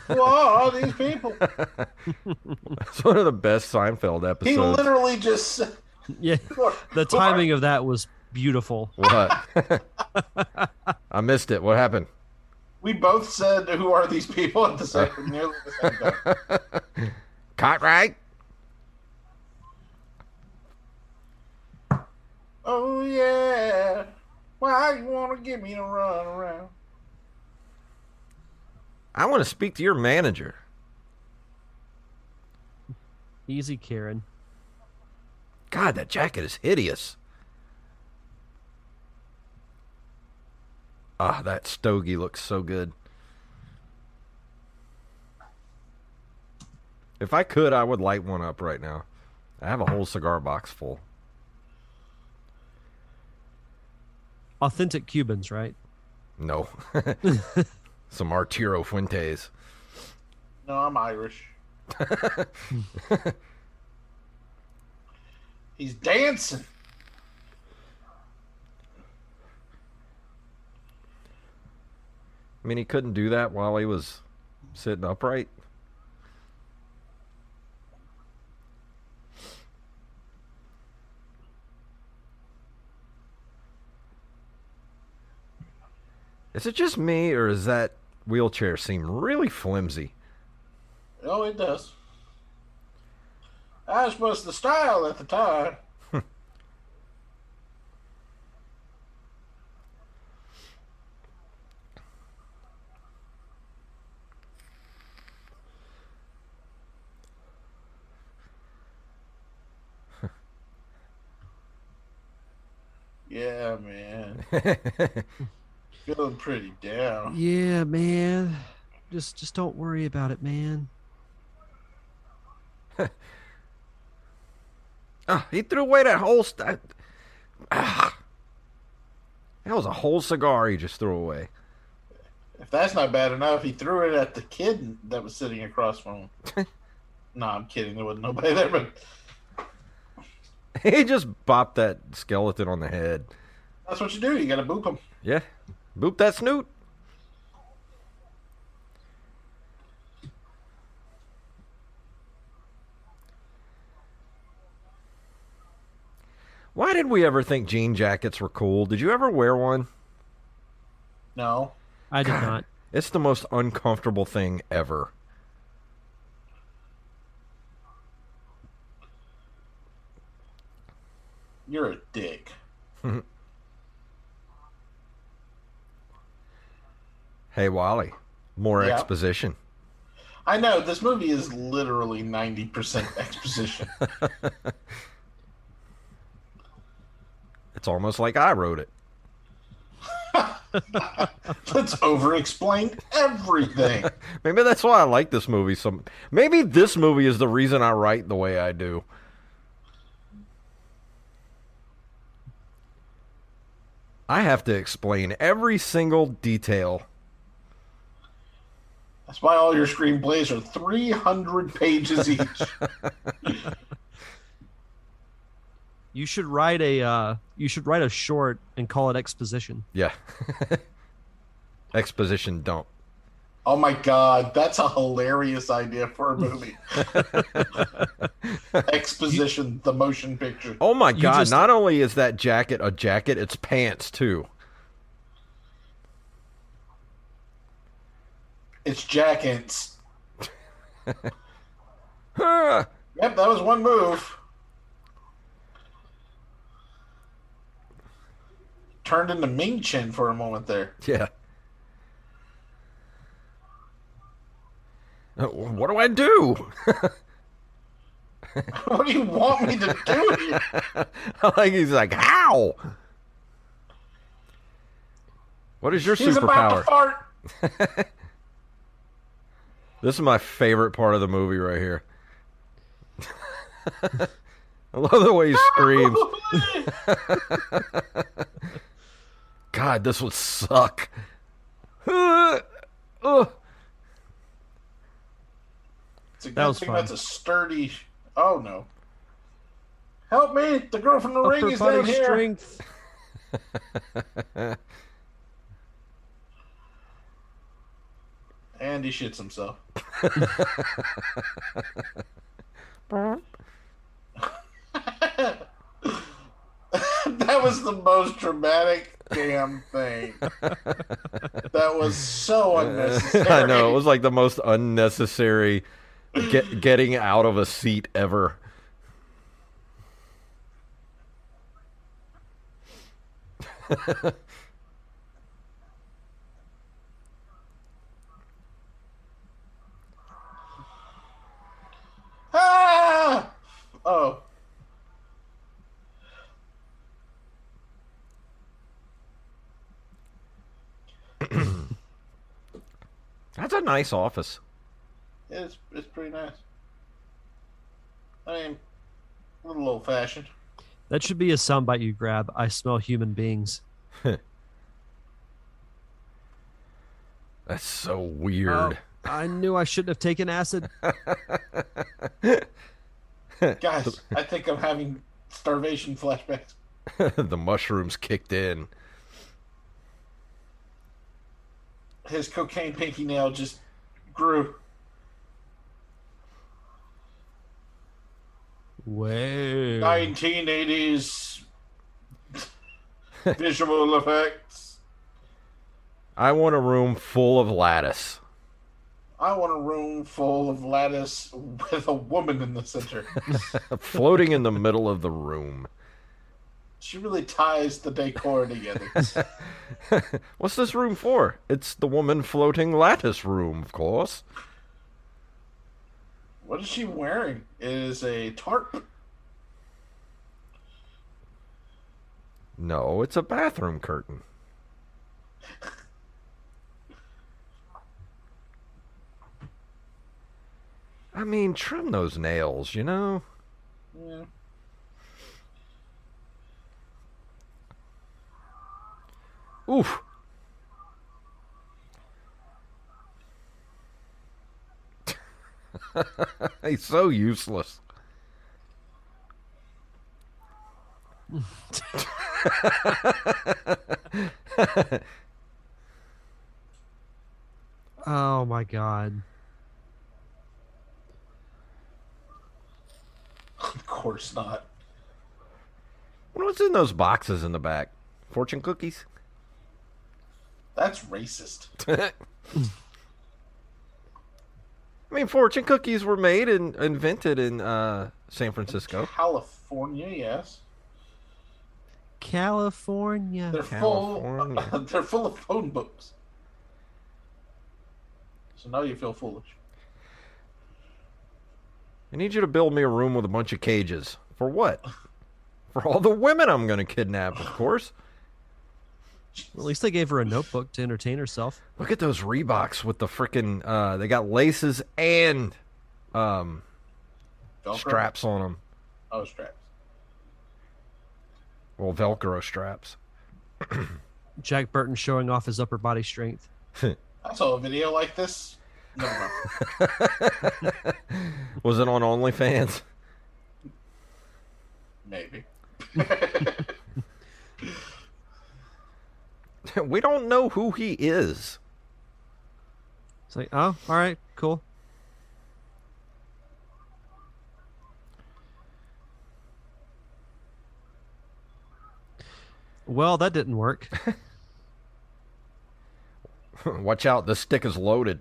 Who are these people? It's one of the best Seinfeld episodes. He literally just. Yeah. The timing of that was beautiful. What? I missed it. What happened? We both said, "Who are these people?" at the same, nearly the same time. Cartwright. Oh yeah. Why you want to give me a run around? I want to speak to your manager. Easy, Karen. God, that jacket is hideous. Ah, that stogie looks so good. If I could, I would light one up right now. I have a whole cigar box full. Authentic Cubans, right? No. Some Arturo Fuentes. No, I'm Irish. He's dancing. I mean, he couldn't do that while he was sitting upright. Is it just me, or is that wheelchair seem really flimsy. Oh, it does. As was the style at the time. yeah, man. Feeling pretty down. Yeah, man. Just just don't worry about it, man. Ah, he threw away that whole. St- ah. That was a whole cigar he just threw away. If that's not bad enough, he threw it at the kid that was sitting across from him. no, I'm kidding. There wasn't nobody there, but He just bopped that skeleton on the head. that's what you do. You got to boop him. Yeah. Boop that snoot. Why did we ever think jean jackets were cool? Did you ever wear one? No. I did God. not. It's the most uncomfortable thing ever. You're a dick. Hey, Wally. More Yeah. exposition. I know this movie is literally ninety percent exposition. It's almost like I wrote it. Let's over-explain everything. Maybe that's why I like this movie. Some maybe this movie is the reason I write the way I do. I have to explain every single detail. That's why all your screenplays are three hundred pages each. You should write a uh you should write a short and call it exposition. Yeah. Exposition dump. Oh my god, that's a hilarious idea for a movie. Exposition, the motion picture. Oh my god, just- not only is that jacket a jacket, it's pants too. It's jackets. Ah, Yep, that was one move. Turned into Ming Chen for a moment there. yeah. Uh, What do I do? What do you want me to do like he's like, how? What is your He's about to superpower? Fart. This is my favorite part of the movie right here. I love the way he screams. Oh, God, this would suck. It's a good That was thing fun. that's a sturdy. Oh no! Help me! The girl from the ring is down body here. strength. And he shits himself. that was the most dramatic damn thing. That was so unnecessary. I know it was like the most unnecessary get, getting out of a seat ever. Ah! Oh. That's a nice office. It's it's pretty nice. I mean, a little old fashioned. That should be a soundbite you grab. I smell human beings. That's so weird. Oh, I knew I shouldn't have taken acid. Guys, I think I'm having starvation flashbacks. the mushrooms kicked in. His cocaine pinky nail just grew. Whoa. 1980s visual effects. I want a room full of lattice. I want a room full of lattice with a woman in the center. floating in the middle of the room. She really ties the decor together. What's this room for? It's the woman floating lattice room, of course. What is she wearing? It is a tarp. No, it's a bathroom curtain. I mean, trim those nails, you know? Yeah. Oof. He's so useless. Oh my god. Of course not. What's in those boxes in the back? Fortune cookies? That's racist. I mean, fortune cookies were made and invented in uh, San Francisco. California, yes. California. They're full. California. they're full of phone books. So now you feel foolish. I need you to build me a room with a bunch of cages. For what? For all the women I'm going to kidnap, of course. At least they gave her a notebook to entertain herself. Look at those Reeboks with the freaking. Uh, they got laces and um, Velcro? straps on them. Oh, straps. Well, Velcro straps. Jack Burton showing off his upper body strength. I saw a video like this. Never mind. Was it on OnlyFans? Maybe. we don't know who he is. It's like, oh, all right, cool. Well, that didn't work. Watch out, the stick is loaded.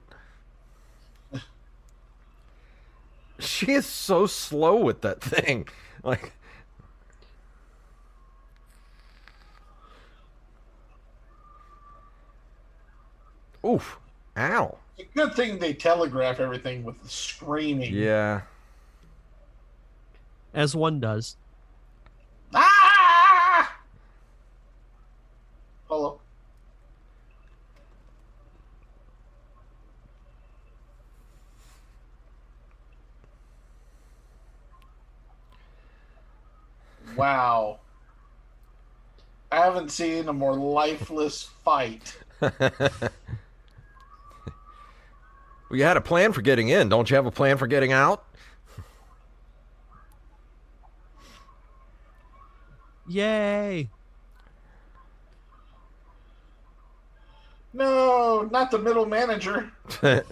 She is so slow with that thing. Like Oof. Ow. It's a good thing they telegraph everything with the screaming. Yeah. As one does. Ah! Hello. Wow. I haven't seen a more lifeless fight. Well, you had a plan for getting in. Don't you have a plan for getting out? Yay! No, not the middle manager. you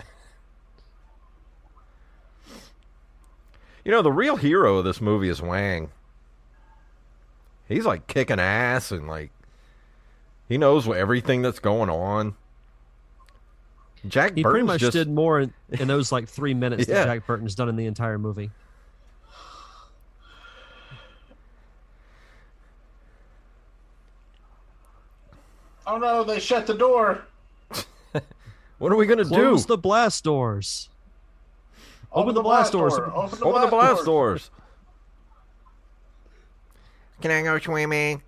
know, the real hero of this movie is Wang. He's like kicking ass and like he knows what, everything that's going on. Jack He Burton's pretty much just did more in, in those like three minutes Yeah. that Jack Burton's done in the entire movie. Oh no, they shut the door. What are we gonna Close do? the blast doors. Open the blast doors. door. Open the Open the blast doors. Doors. Can I go swimming?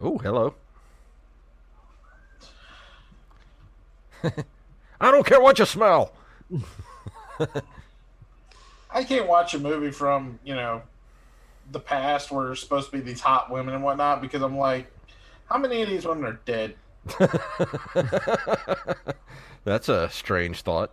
Oh, hello. I don't care what you smell. I can't watch a movie from, you know, the past where there's supposed to be these hot women and whatnot because I'm like, how many of these women are dead? That's a strange thought.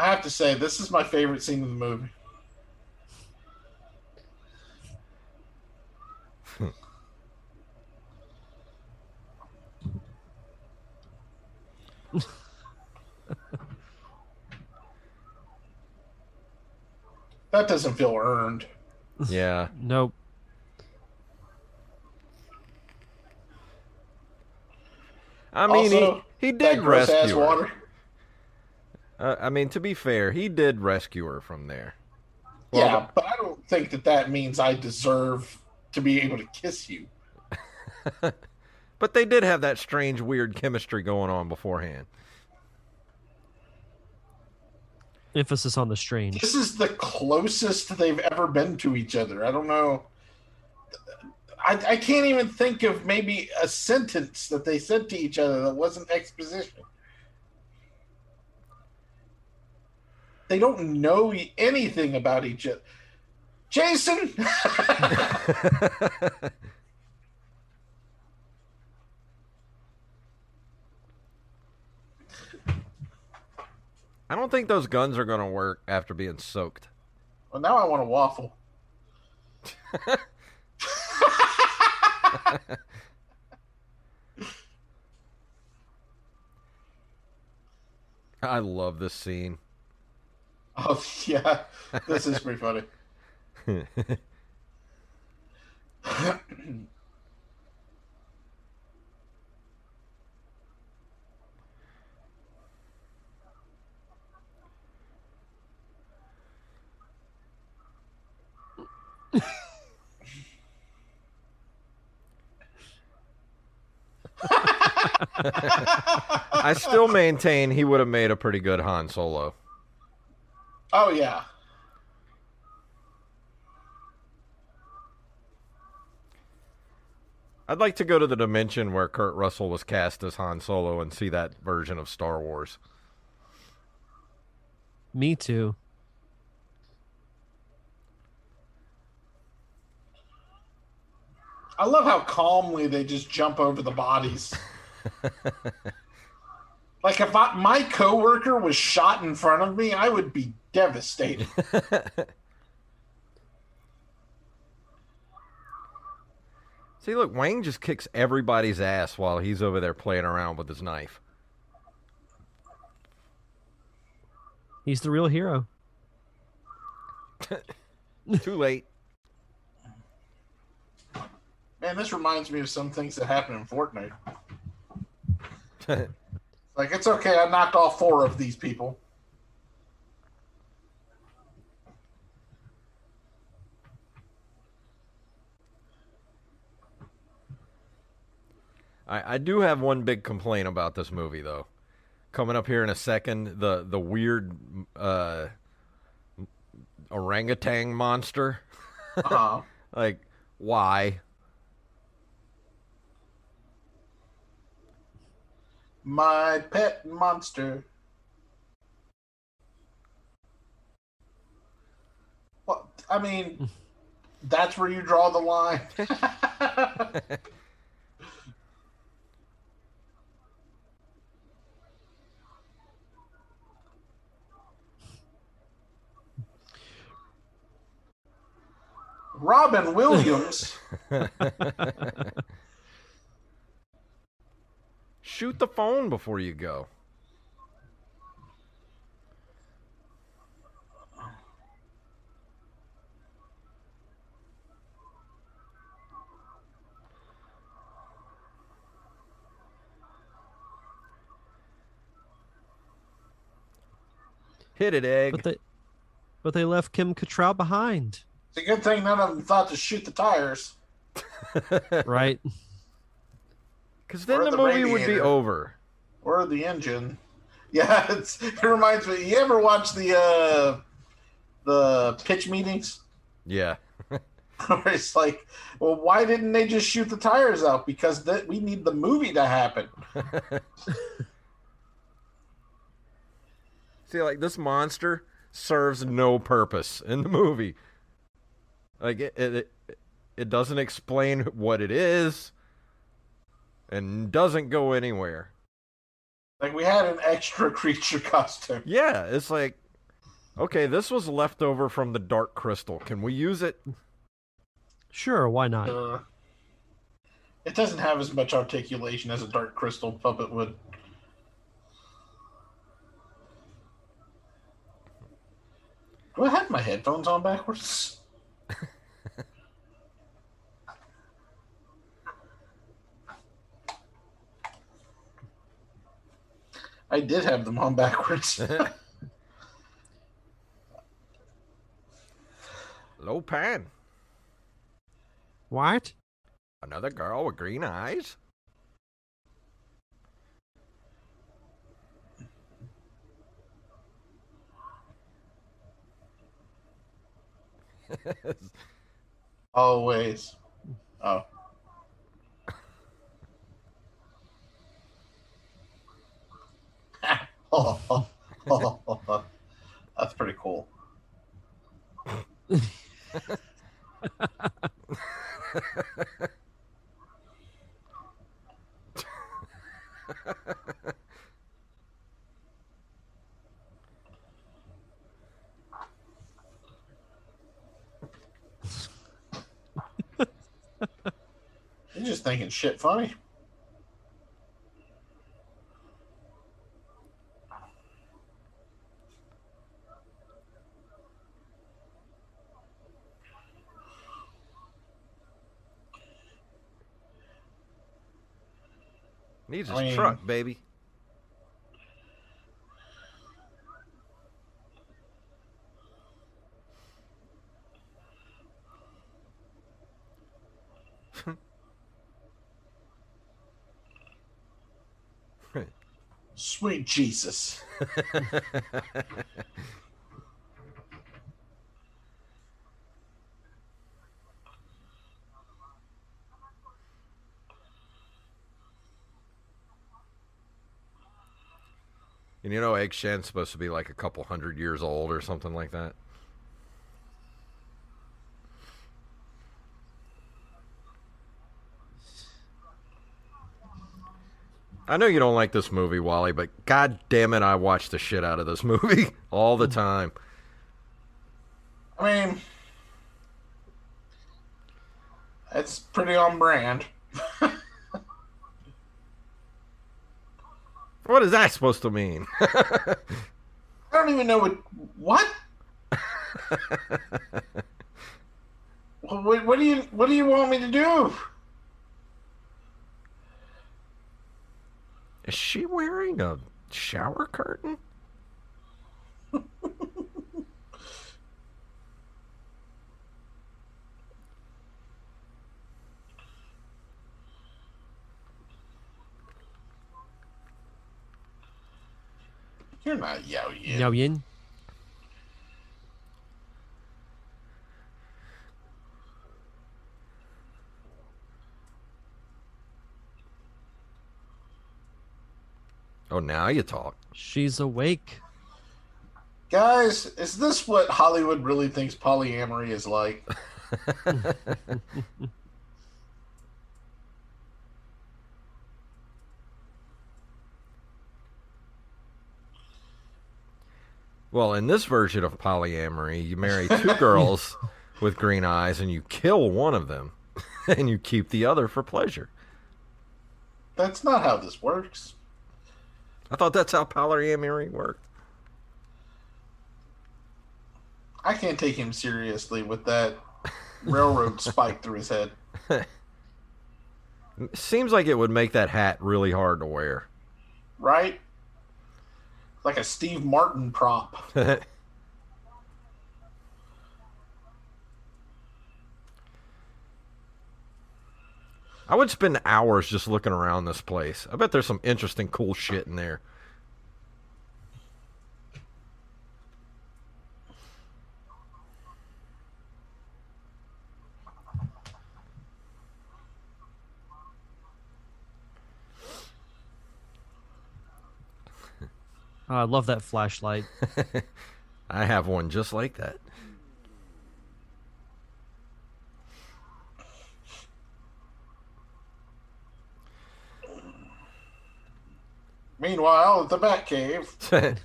I have to say, this is my favorite scene in the movie. that doesn't feel earned. Yeah. Nope. I mean, Also, he, he did gross ass rescue her. Water. Uh, I mean, to be fair, he did rescue her from there. yeah, but I don't think that that means I deserve to be able to kiss you. But they did have that strange, weird chemistry going on beforehand. Emphasis on the strange. This is the closest they've ever been to each other. I don't know. I, I can't even think of maybe a sentence that they said to each other that wasn't exposition. They don't know anything about each other. Jason! I don't think those guns are going to work after being soaked. well, now I want a waffle. I love this scene. Oh, yeah. This is pretty funny. I still maintain he would have made a pretty good Han Solo. Oh, yeah. I'd like to go to the dimension where Kurt Russell was cast as Han Solo and see that version of Star Wars. Me too. I love how calmly they just jump over the bodies. like if I, my coworker was shot in front of me, I would be devastated. See, look, Wang just kicks everybody's ass while he's over there playing around with his knife. He's the real hero. Too late. Man, this reminds me of some things that happen in Fortnite. Like it's okay, I knocked off four of these people. I, I do have one big complaint about this movie, though. Coming up here in a second, the the weird uh, orangutan monster. Uh-huh. like, why? My pet monster. What? I mean, that's where you draw the line. Robin Williams. Shoot the phone before you go. Hit it, egg. But they, but they left Kim Cattrall behind. It's a good thing none of them thought to shoot the tires. right? Because then the, the movie would be over. or the engine. Yeah, it's, it reminds me. You ever watch the uh, the pitch meetings? Yeah. Where it's like, well, why didn't they just shoot the tires out? Because that we need the movie to happen. See, like this monster serves no purpose in the movie. Like it, it, it, it doesn't explain what it is, and doesn't go anywhere. Like we had an extra creature costume. Yeah, it's like, okay, this was left over from the Dark Crystal. Can we use it? Sure, why not? Uh, it doesn't have as much articulation as a dark crystal puppet would. Do I have my headphones on backwards? I did have them on backwards. Lo Pan. What? Another girl with green eyes. Always. Oh. oh, oh, oh, oh, oh. That's pretty cool. You're just thinking shit funny. Needs his I mean- truck, baby. Sweet Jesus. And you know, Egg Shen's supposed to be like a couple hundred years old or something like that. I know you don't like this movie, Wally, but god damn it, I watch the shit out of this movie all the time. I mean, it's pretty on brand. What is that supposed to mean? I don't even know what. What? What, what do you What do you want me to do? is she wearing a shower curtain? You're not Miao Yin. Miao Yin? Oh, now you talk. She's awake. Guys, is this what Hollywood really thinks polyamory is like? Well, in this version of polyamory, you marry two girls with green eyes and you kill one of them and you keep the other for pleasure. That's not how this works. I thought that's how polyamory worked. I can't take him seriously with that railroad spike through his head. Seems like it would make that hat really hard to wear. Right? like a Steve Martin prop. I would spend hours just looking around this place. I bet there's some interesting, cool shit in there. Oh, I love that flashlight. I have one just like that. Meanwhile, at the Batcave, does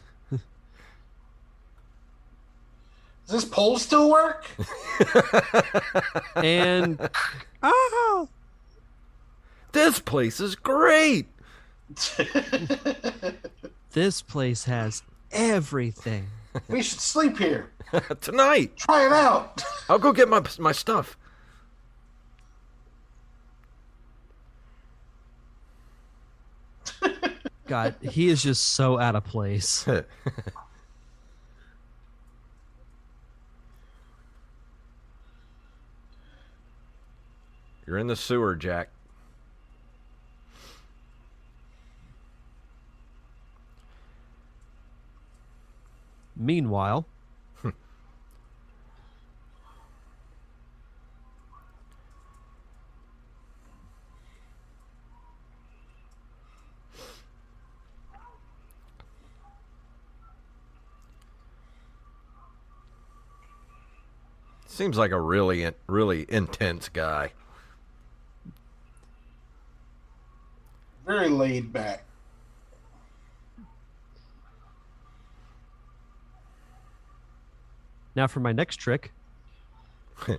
this pole still work? and oh, this place is great. This place has everything. we should sleep here Tonight. Try it out. I'll go get my my stuff. God, he is just so out of place. You're in the sewer, Jack. Meanwhile, Seems like a really, really intense guy. Very laid back. Now for my next trick.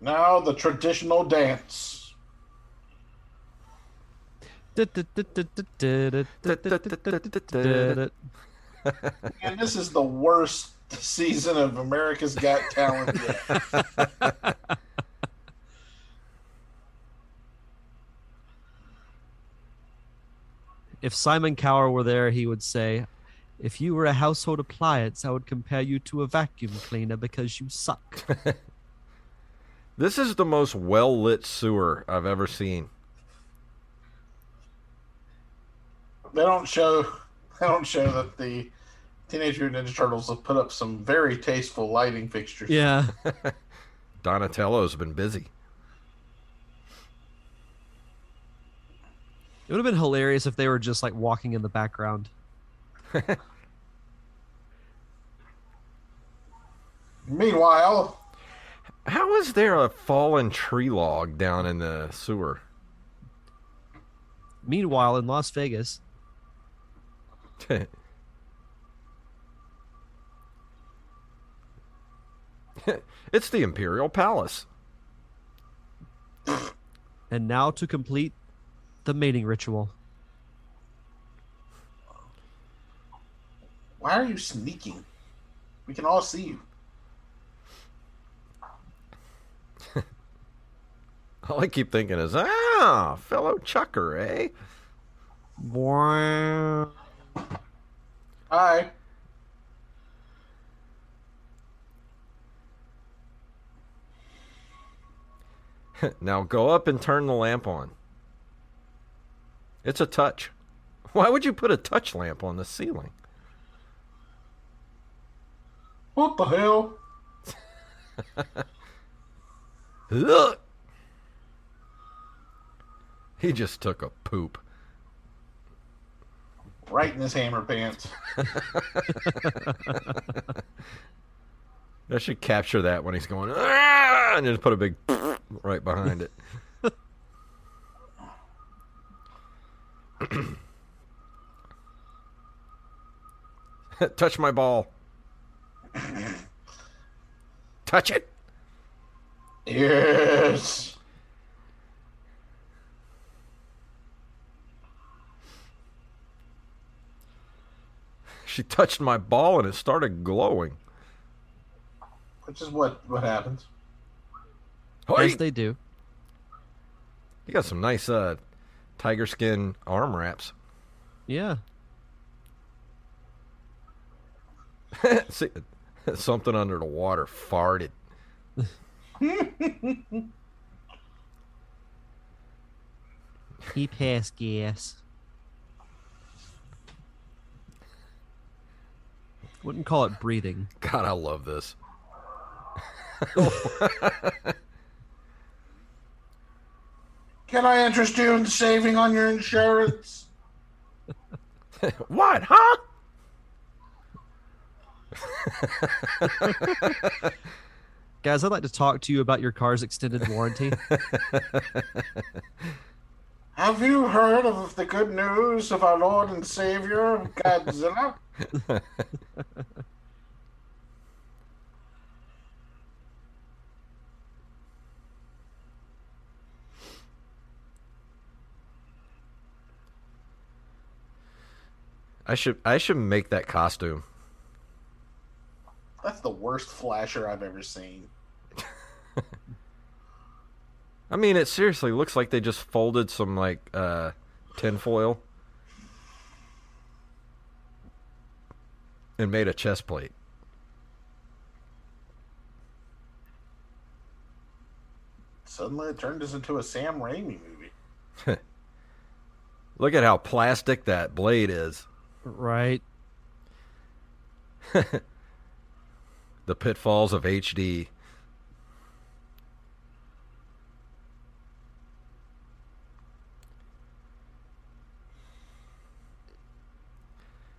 Now the traditional dance. And this is the worst season of America's Got Talent yet. If Simon Cowell were there, he would say, If you were a household appliance, I would compare you to a vacuum cleaner because you suck. This is the most well lit sewer I've ever seen. They don't show. They don't show that the Teenage Mutant Ninja Turtles have put up some very tasteful lighting fixtures. yeah. Donatello's been busy. It would have been hilarious if they were just like walking in the background. Meanwhile, How is there a fallen tree log down in the sewer? Meanwhile, in Las Vegas, it's the Imperial Palace. and now to complete the mating ritual. Why are you sneaking? We can all see you. All I keep thinking is, ah, fellow chucker, eh? Wow. Hi. now go up and turn the lamp on. It's a touch. Why would you put a touch lamp on the ceiling? What the hell? Look! He just took a poop. Right in his hammer pants. I should capture that when he's going, ah, and just put a big right behind it. Touch my ball. Touch it. Yes. She touched my ball and it started glowing. Which is what what happens. Hey, As they do. you got some nice uh, tiger skin arm wraps. Yeah. See, something under the water farted. He passed gas. Wouldn't call it breathing. God, I love this. Can I interest you in saving on your insurance? what, huh? Guys, I'd like to talk to you about your car's extended warranty. Have you heard of the good news of our Lord and Savior, Godzilla? I should I should make that costume. That's the worst flasher I've ever seen. I mean, it seriously looks like they just folded some like uh, tinfoil and made a chest plate. Suddenly it turned us into a Sam Raimi movie. Look at how plastic that blade is. right. The pitfalls of HD.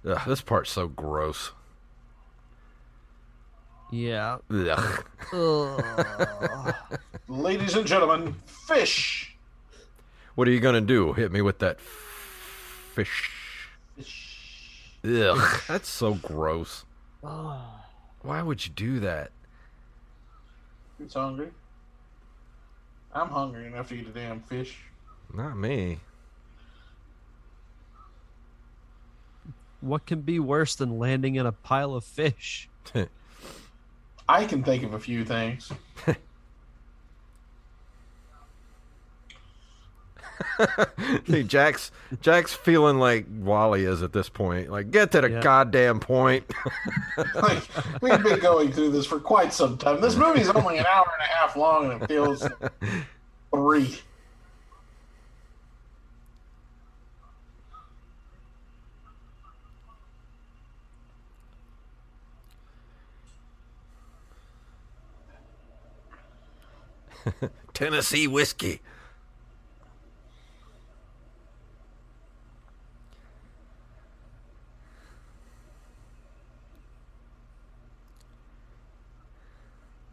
Ugh, this part's so gross. Yeah. Ugh. Ugh. Ladies and gentlemen, fish! What are you gonna do? Hit me with that fish? Ugh, that's so gross. Why would you do that? Who's hungry? I'm hungry enough to eat a damn fish. Not me. what can be worse than landing in a pile of fish? I can think of a few things. See, Jack's Jack's feeling like Wally is at this point. Like, get to the Yeah. goddamn point. like we've been going through this for quite some time. This movie's only an hour and a half long, and it feels three. Tennessee whiskey.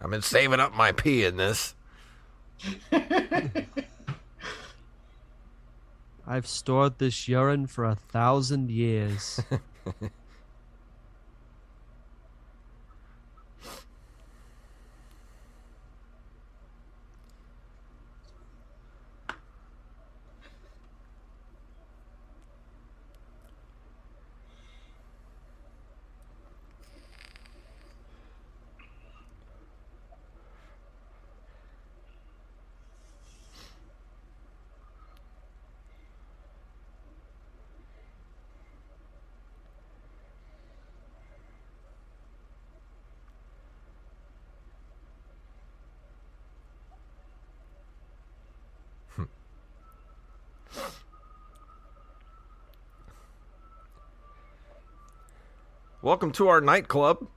I've been saving up my pee in this. I've stored this urine for a thousand years. Welcome to our nightclub.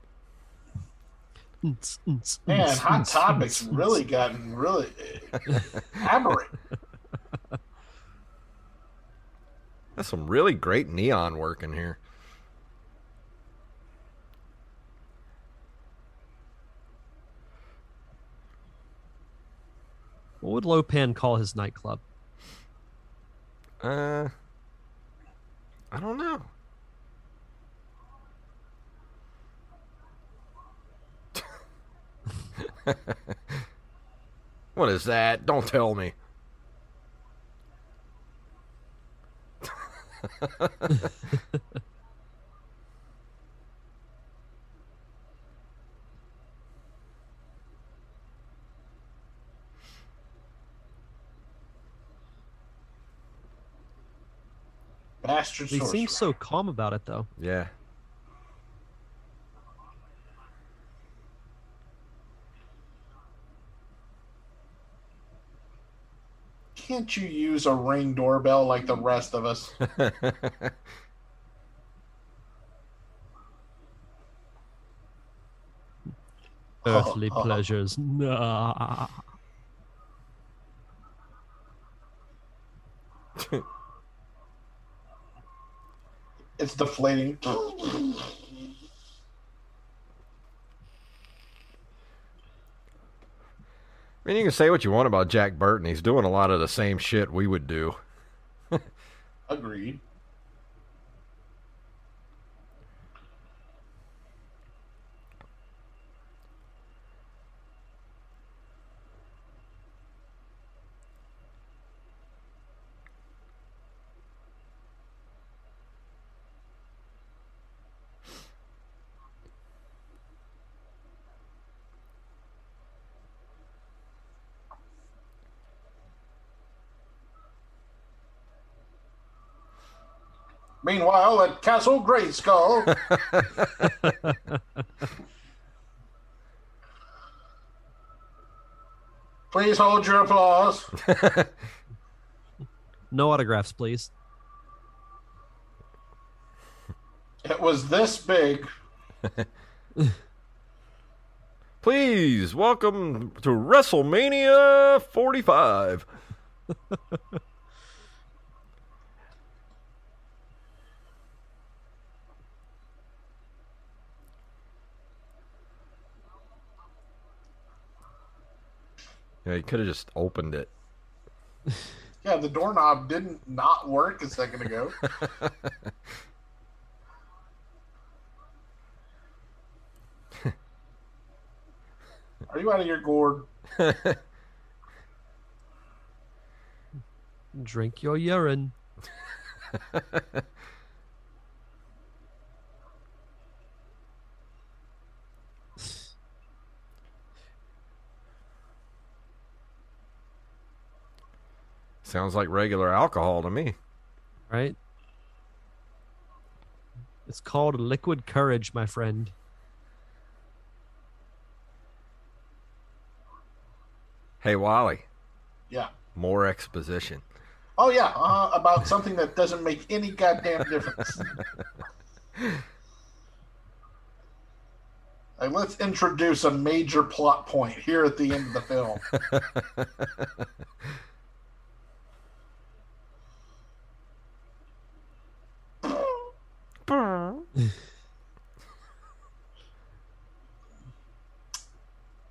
Man, Hot Topics really gotten really aberrant. That's some really great neon work in here. What would Lo Pan call his nightclub? Uh, I don't know. what is that? Don't tell me. Bastard He sorcerer. seems so calm about it, though. Yeah. Can't you use a ring doorbell like the rest of us? Earthly uh-huh. pleasures. Nah. It's deflating. I mean, you can say what you want about Jack Burton. He's doing a lot of the same shit we would do. Agreed. Meanwhile, at Castle Grayskull, please hold your applause. No autographs, please. It was this big. Please welcome to WrestleMania 45. Yeah, he could have just opened it. Yeah, the doorknob didn't not work a second ago. Are you out of your gourd? Drink your urine. Sounds like regular alcohol to me. Right? It's called liquid courage, my friend. Hey, Wally, Yeah. more exposition. Oh yeah, uh, about something that doesn't make any goddamn difference. like, let's introduce a major plot point here at the end of the film.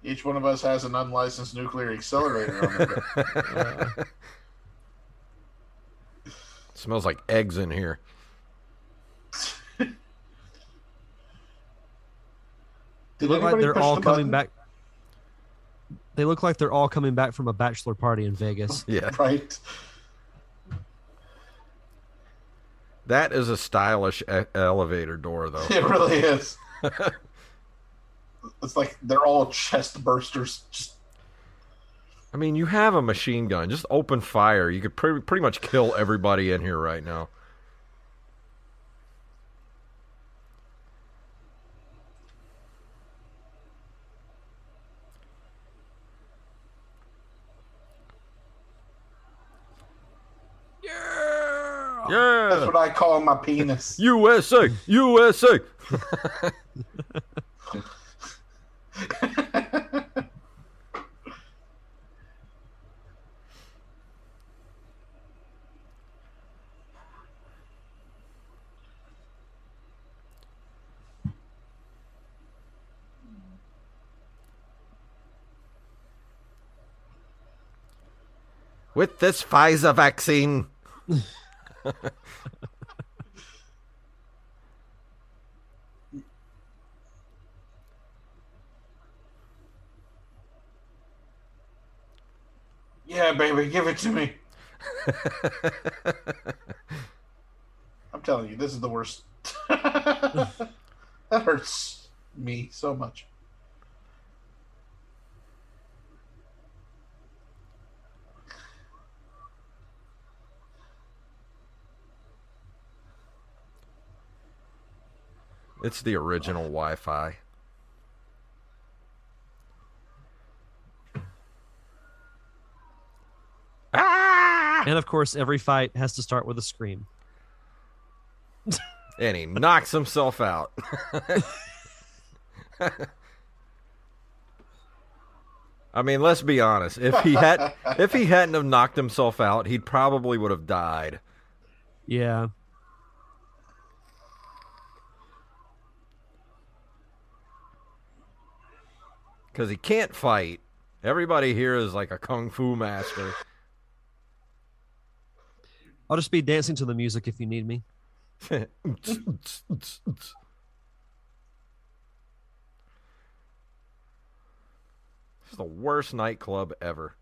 Each one of us has an unlicensed nuclear accelerator on it. smells like eggs in here. They look like they're all the coming button? back. They look like they're all coming back from a bachelor party in Vegas. Yeah. Right. That is a stylish e- elevator door, though. It really is. it's like they're all chest bursters. Just I mean, you have a machine gun. Just open fire. You could pre- pretty much kill everybody in here right now. Yeah. that's what I call my penis. USA. USA. With this Pfizer vaccine. Yeah, baby, give it to me. I'm telling you, this is the worst. that hurts me so much. It's the original Wi Fi. Ah! and of course, every fight has to start with a scream. and he knocks himself out. I mean, let's be honest. If he had, if he hadn't have knocked himself out, he'd probably would have died. Yeah. Because he can't fight. Everybody here is like a kung fu master. I'll just be dancing to the music if you need me. It's the worst nightclub ever.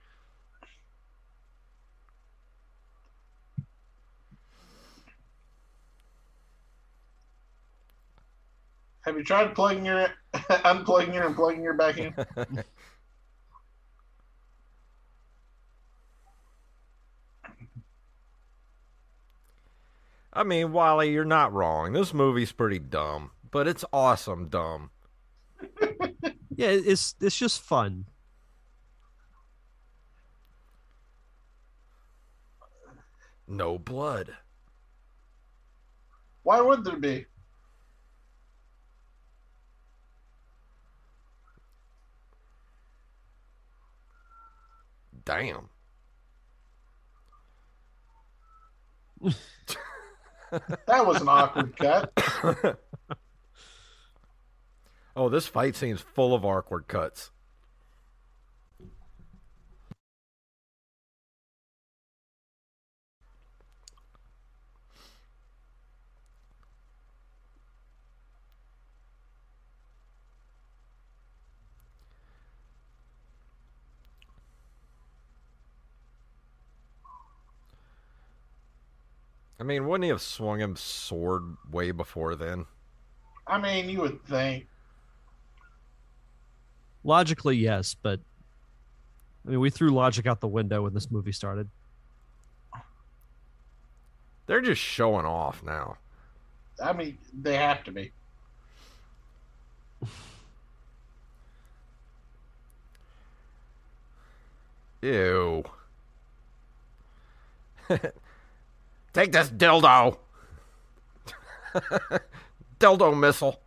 Have you tried plugging your, unplugging your, and plugging your back in? I mean, Wally, you're not wrong. This movie's pretty dumb, but it's awesome dumb. yeah, it's it's just fun. No blood. Why would there be? Damn. that was an awkward cut. oh, this fight seems full of awkward cuts. I mean, wouldn't he have swung him sword way before then? I mean, you would think. Logically, yes, but I mean, we threw logic out the window when this movie started. They're just showing off now. I mean, they have to be. Ew. Take this dildo. dildo missile.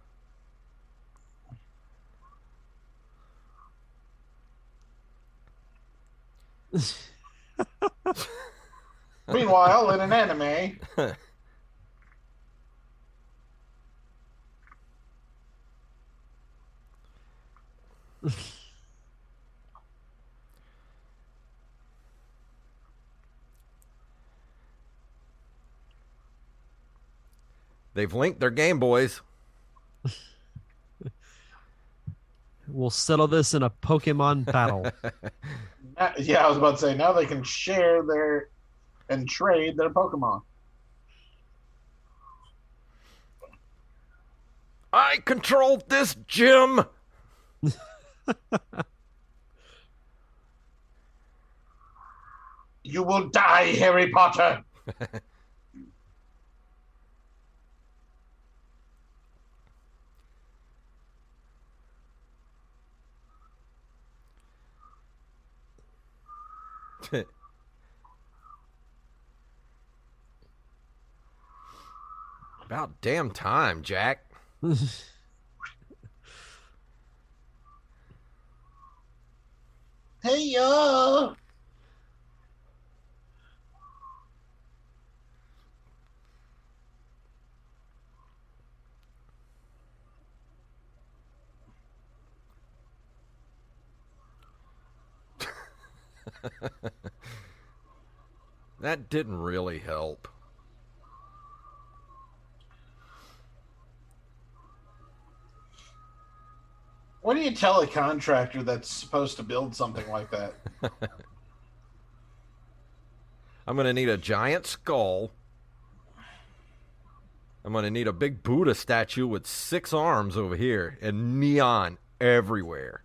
Meanwhile, in an anime. They've linked their Game Boys. we'll settle this in a Pokemon battle. yeah, I was about to say now they can share their and trade their Pokemon. I control this gym. you will die, Harry Potter. About damn time, Jack. hey yo. that didn't really help. What do you tell a contractor that's supposed to build something like that? I'm going to need a giant skull. I'm going to need a big Buddha statue with six arms over here and neon everywhere.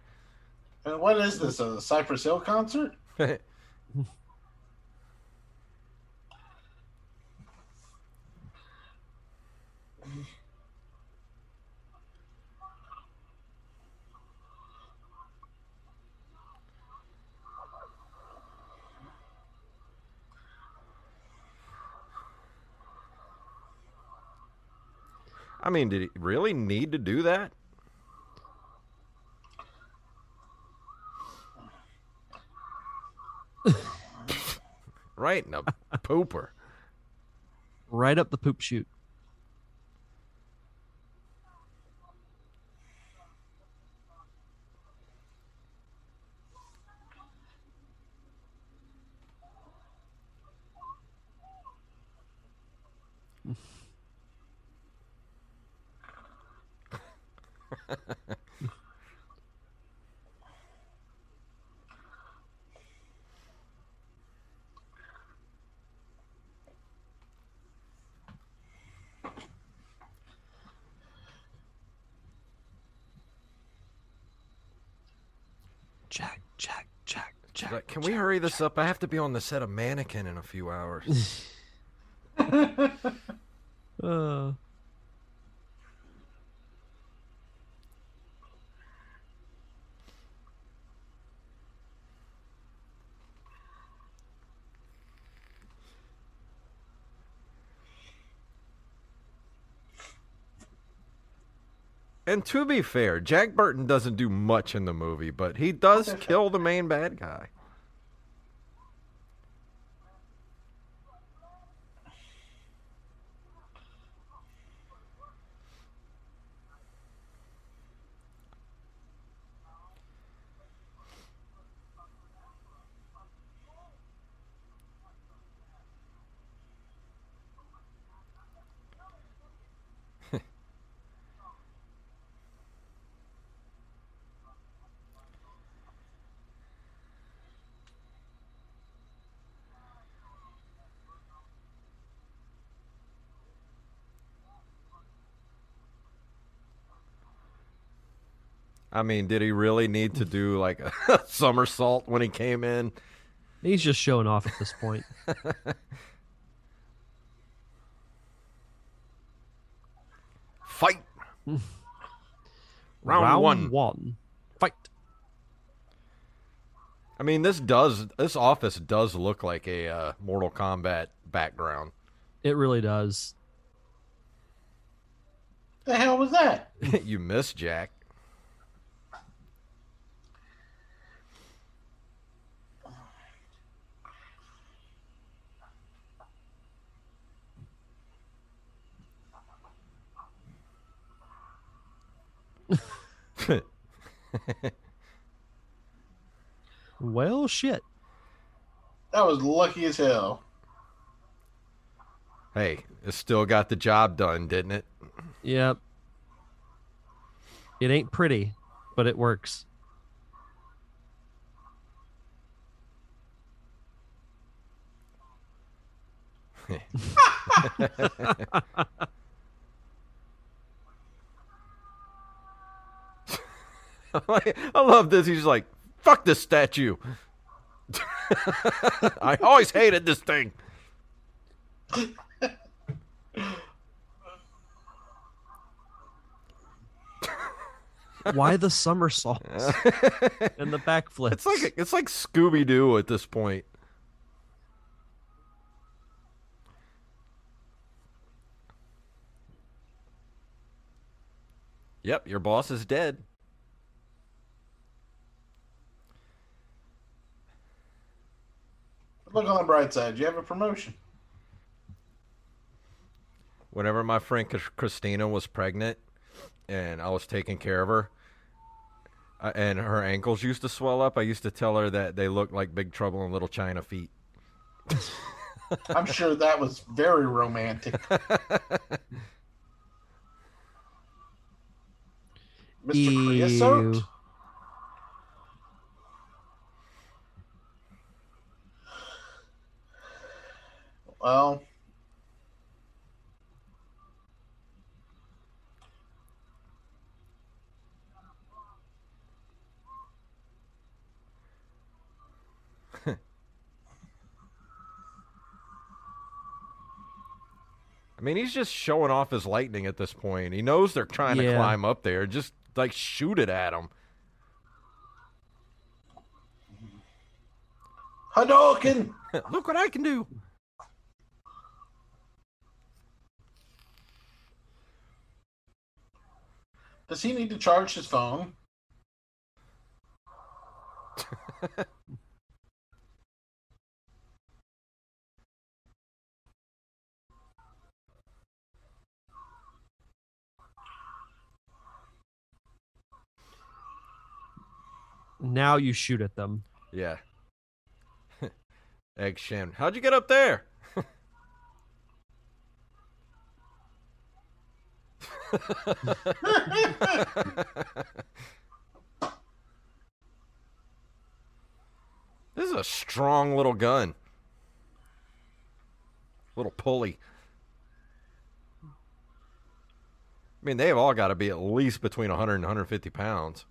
And what is this? A Cypress Hill concert? I mean, did he really need to do that? Right in a pooper. Right up the poop chute. Jack, Jack, Jack, Jack. Like, Can we hurry this up? I have to be on the set of Mannequin in a few hours. Uh, and to be fair, Jack Burton doesn't do much in the movie, but he does kill the main bad guy. I mean, did he really need to do like a somersault when he came in? he's just showing off at this point. Fight. Round, one. one. Fight. I mean, this does this office does look like a uh, Mortal Kombat background. It really does. The hell was that? you miss Jack. Well, shit. That was lucky as hell. Hey, it still got the job done, didn't it? Yep. It ain't pretty, but it works. I love this. He's like, "Fuck this statue." I always hated this thing. Why the somersaults and the backflips? It's like it's like Scooby Doo at this point. Yep, your boss is dead. Look on the bright side. You have a promotion. Whenever my friend Christina was pregnant and I was taking care of her, and her ankles used to swell up, I used to tell her that they looked like Big Trouble in Little China feet. I'm sure that was very romantic. Mr. Creosote? Well, I mean, he's just showing off his lightning at this point. He knows they're trying to climb up there. Just like shoot it at him. Hadouken! Look what I can do. Does he need to charge his phone? Now you shoot at them. Yeah. Egg Shen. How'd you get up there? This is a strong little gun. Little pulley. I mean, they've all got to be at least between 100 and 150 pounds.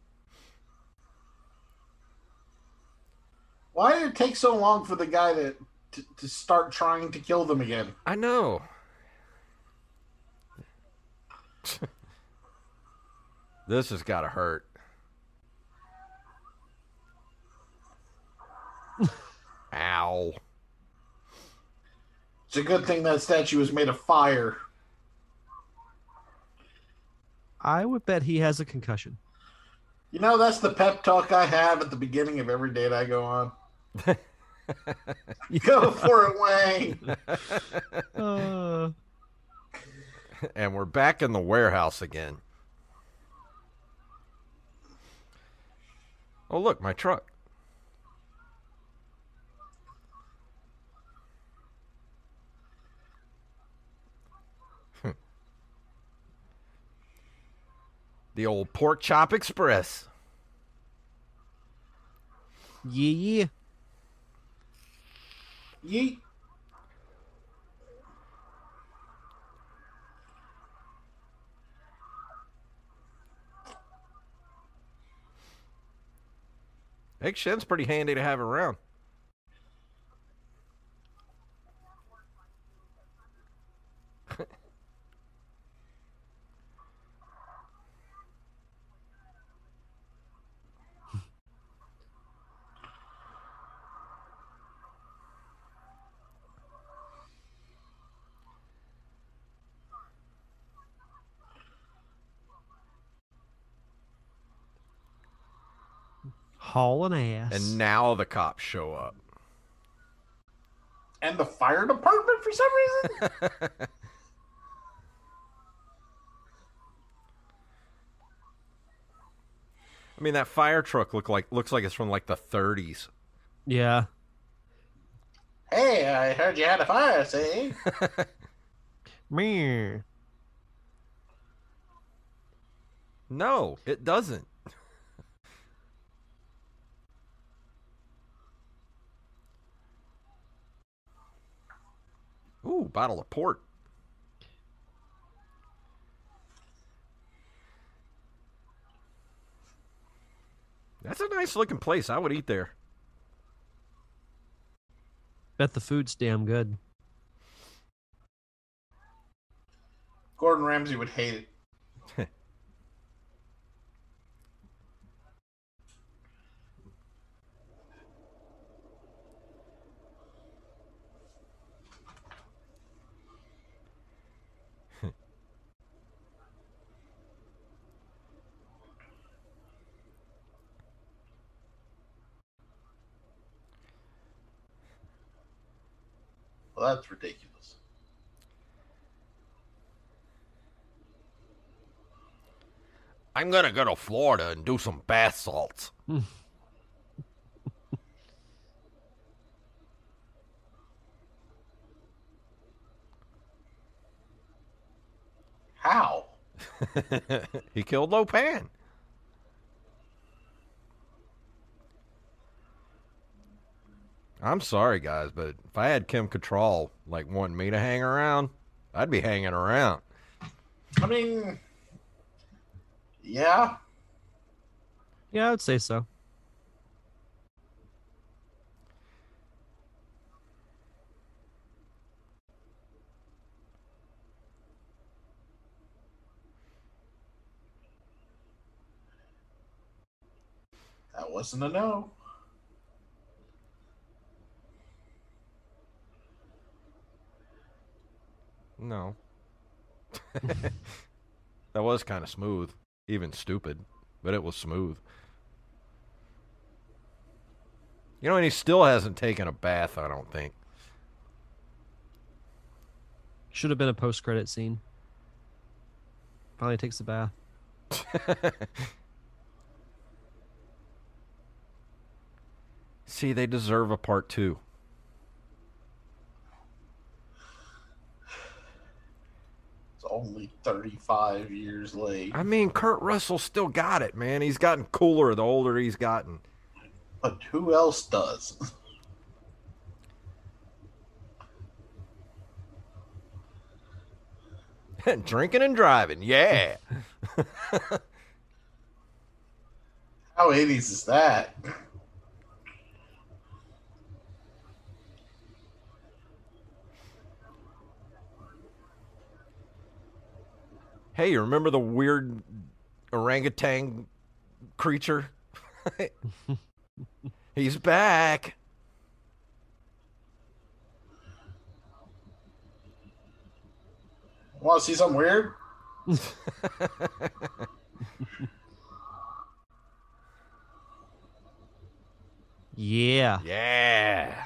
Why did it take so long for the guy to, to, to start trying to kill them again? I know. this has got to hurt. Ow. It's a good thing that statue was made of fire. I would bet he has a concussion. You know, that's the pep talk I have at the beginning of every date I go on. go for it, Wang. Uh, and we're back in the warehouse again. Oh, look, my truck. Hmm. the old Pork Chop Express. yeah, Yeet. Egg Shen's pretty handy to have around. Hauling ass. And now the cops show up. And the fire department for some reason? I mean, that fire truck look like looks like it's from like the 30s. yeah, hey, I heard you had a fire, see? me. No, it doesn't. Ooh, bottle of port. That's a nice looking place. I would eat there. Bet the food's damn good. Gordon Ramsay would hate it. Well, that's ridiculous. I'm gonna go to Florida and do some bath salts. How? he killed Lo Pan. I'm sorry, guys, but if I had Kim Cattrall like wanting me to hang around, I'd be hanging around. I mean, yeah. Yeah, I would say so. That wasn't a no. No. that was kind of smooth. even stupid, but it was smooth. You know, and he still hasn't taken a bath. I don't think. Should have been a post credit scene. Finally takes a bath. See, they deserve a part two. Only 35 years late. I mean, Kurt Russell still got it, man. He's gotten cooler the older he's gotten. But who else does? Drinking and driving, yeah. How 80s is that? Hey, you remember the weird orangutan creature? He's back. Want to see something weird? Yeah, Yeah.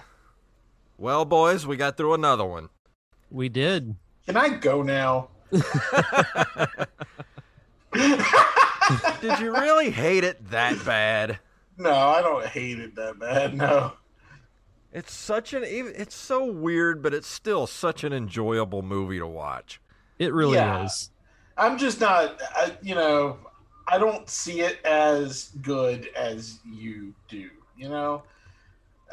Well, boys, we got through another one. we did. Can I go now? Did you really hate it that bad? No, I don't hate it that bad. No. It's such an it's so weird, but it's still such an enjoyable movie to watch. It really Yeah. is. I'm just not, I, you know, I don't see it as good as you do, you know?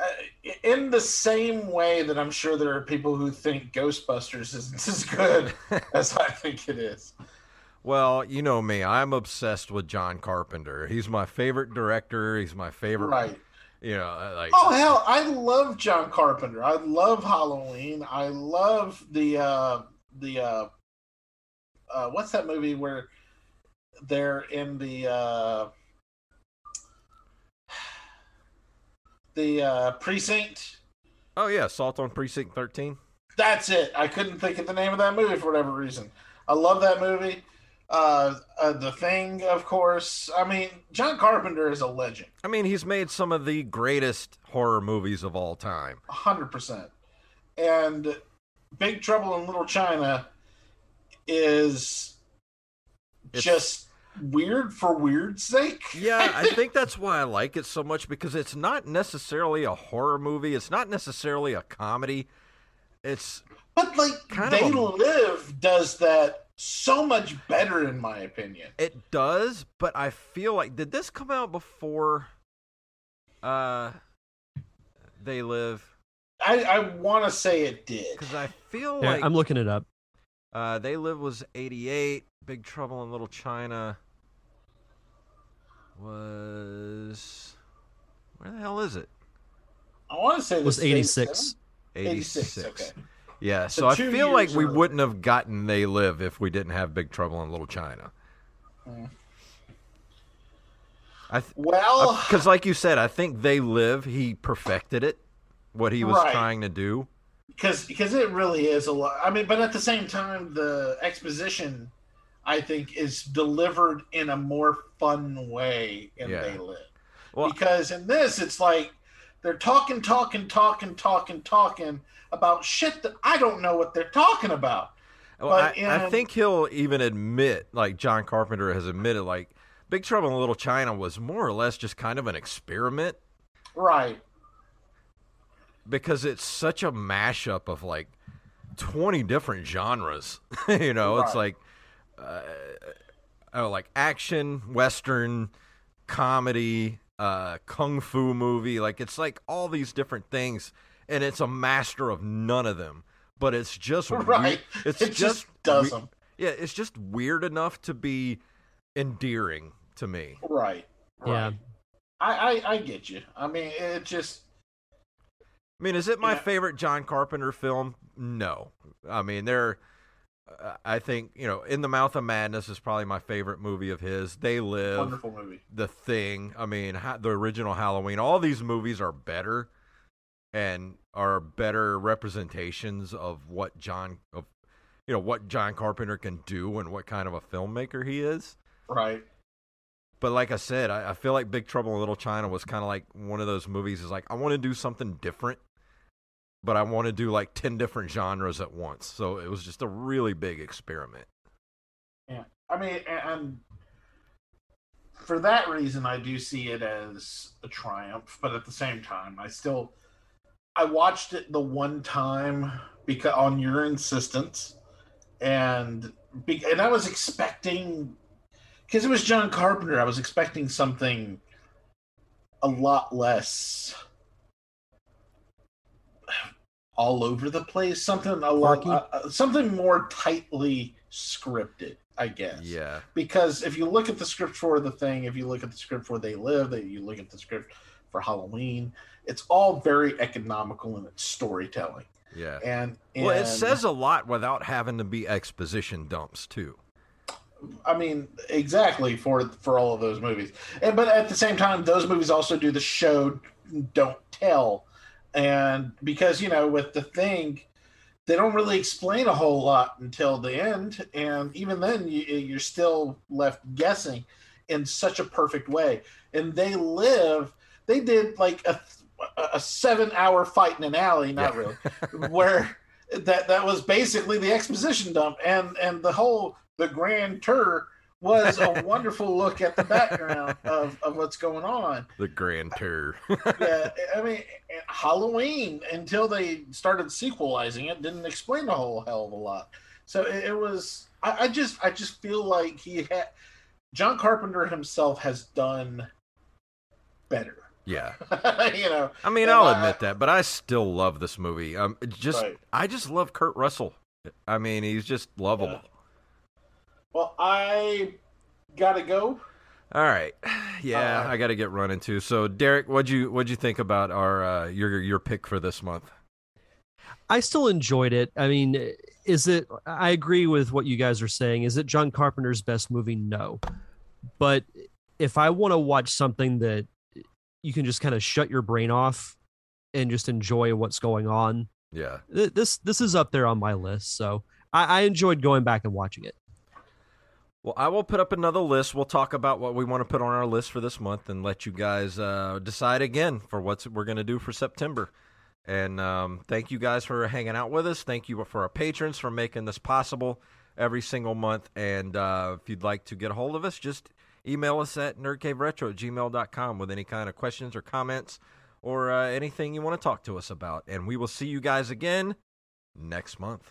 Uh, in the same way that I'm sure there are people who think Ghostbusters isn't as good as I think it is. Well, you know me, I'm obsessed with John Carpenter. He's my favorite director. He's my favorite, Right. you know, like Oh hell, I love John Carpenter. I love Halloween. I love the uh the uh uh what's that movie where they're in the the uh precinct? Oh yeah, Assault on Precinct 13. That's it. I couldn't think of the name of that movie for whatever reason. I love that movie. Uh, uh the thing, of course. I mean, John Carpenter is a legend. I mean, he's made some of the greatest horror movies of all time. hundred percent. And Big Trouble in Little China is It's- just weird for weird's sake. Yeah, I think that's why I like it so much because it's not necessarily a horror movie. It's not necessarily a comedy. It's But like Kind They of a- Live does that so much better in my opinion. it does, but I feel like did this come out before uh They Live? I, I want to say it did. Cuz I feel Yeah, like I'm looking it up. uh They Live was 88, Big Trouble in Little China was Where the hell is it? I want to say It was this is 86. 86. Okay. Yeah, So so I feel like years we early. wouldn't have gotten They Live if we didn't have Big Trouble in Little China. Mm. I th- Well, because like you said, I think They Live. He perfected it, what he was Right. trying to do. because because it really is a lot. I mean, but at the same time, the exposition, I think, is delivered in a more fun way in Yeah. They Live. Well, because in this, it's like they're talking, talking, talking, talking, talking about shit that I don't know what they're talking about. well, I, but I in- think he'll even admit, like John Carpenter has admitted, like Big Trouble in Little China was more or less just kind of an experiment Right. because it's such a mashup of like 20 different genres. you know, it's like uh, oh, like action, western, comedy, uh, kung fu movie. Like it's like all these different things, and it's a master of none of them. But it's just weird- Right. It's It just we- does 'em. Yeah, it's just weird enough to be endearing to me. Right. Yeah. I, I I get you. I mean, it just I mean, is it my Yeah. favorite John Carpenter film? No. I mean, there. I think you know, In the Mouth of Madness is probably my favorite movie of his. They Live, wonderful movie. The Thing. I mean, ha- the original Halloween. All these movies are better, and are better representations of what John of you know what John Carpenter can do and what kind of a filmmaker he is. Right. but like I said, I, I feel like Big Trouble in Little China was kind of like one of those movies. Is like I want to do something different, but I want to do like ten different genres at once. So it was just a really big experiment. Yeah, I mean, and for that reason, I do see it as a triumph. But at the same time, I still I watched it the one time because on your insistence, and and I was expecting because it was John Carpenter. I was expecting something a lot less all over the place. Something a lot, uh, something more tightly scripted. I guess. Yeah. Because if you look at the script for the thing, if you look at the script for They Live, that you look at the script for Halloween, it's all very economical in its storytelling. Yeah. And, and well, it says a lot without having to be exposition dumps too. I mean, exactly for for all of those movies. And but at the same time, those movies also do the show don't tell. And because, you know, with the thing, they don't really explain a whole lot until the end. And even then you, you're still left guessing in such a perfect way. And they live they did like a, a seven hour fight in an alley not Yeah. really where that that was basically the exposition dump. And and the whole the grand tour was a wonderful look at the background of, of what's going on The Grand Tour. yeah, I mean, Halloween until they started sequelizing it didn't explain a whole hell of a lot. So it, it was. I, I just, I just feel like he had. John Carpenter himself has done better. yeah. you know. I mean, I'll I- admit that, but I still love this movie. Um, just Right. I just love Kurt Russell. I mean, he's just lovable. Well, I gotta go. All right, yeah, Uh, I got to get running too. So, Derek, what'd you what'd you think about our uh, your your pick for this month? I still enjoyed it. I mean, is it? I agree with what you guys are saying. Is it John Carpenter's best movie? No, but if I want to watch something that you can just kind of shut your brain off and just enjoy what's going on, Yeah, th- this this is up there on my list. So I, I enjoyed going back and watching it. Well, I will put up another list. We'll talk about what we want to put on our list for this month and let you guys uh, decide again for what we're going to do for September. And um, thank you guys for hanging out with us. Thank you for our patrons for making this possible every single month. And uh, if you'd like to get a hold of us, just email us at nerdcaveretro at gmail.com with any kind of questions or comments or uh, anything you want to talk to us about. And we will see you guys again next month.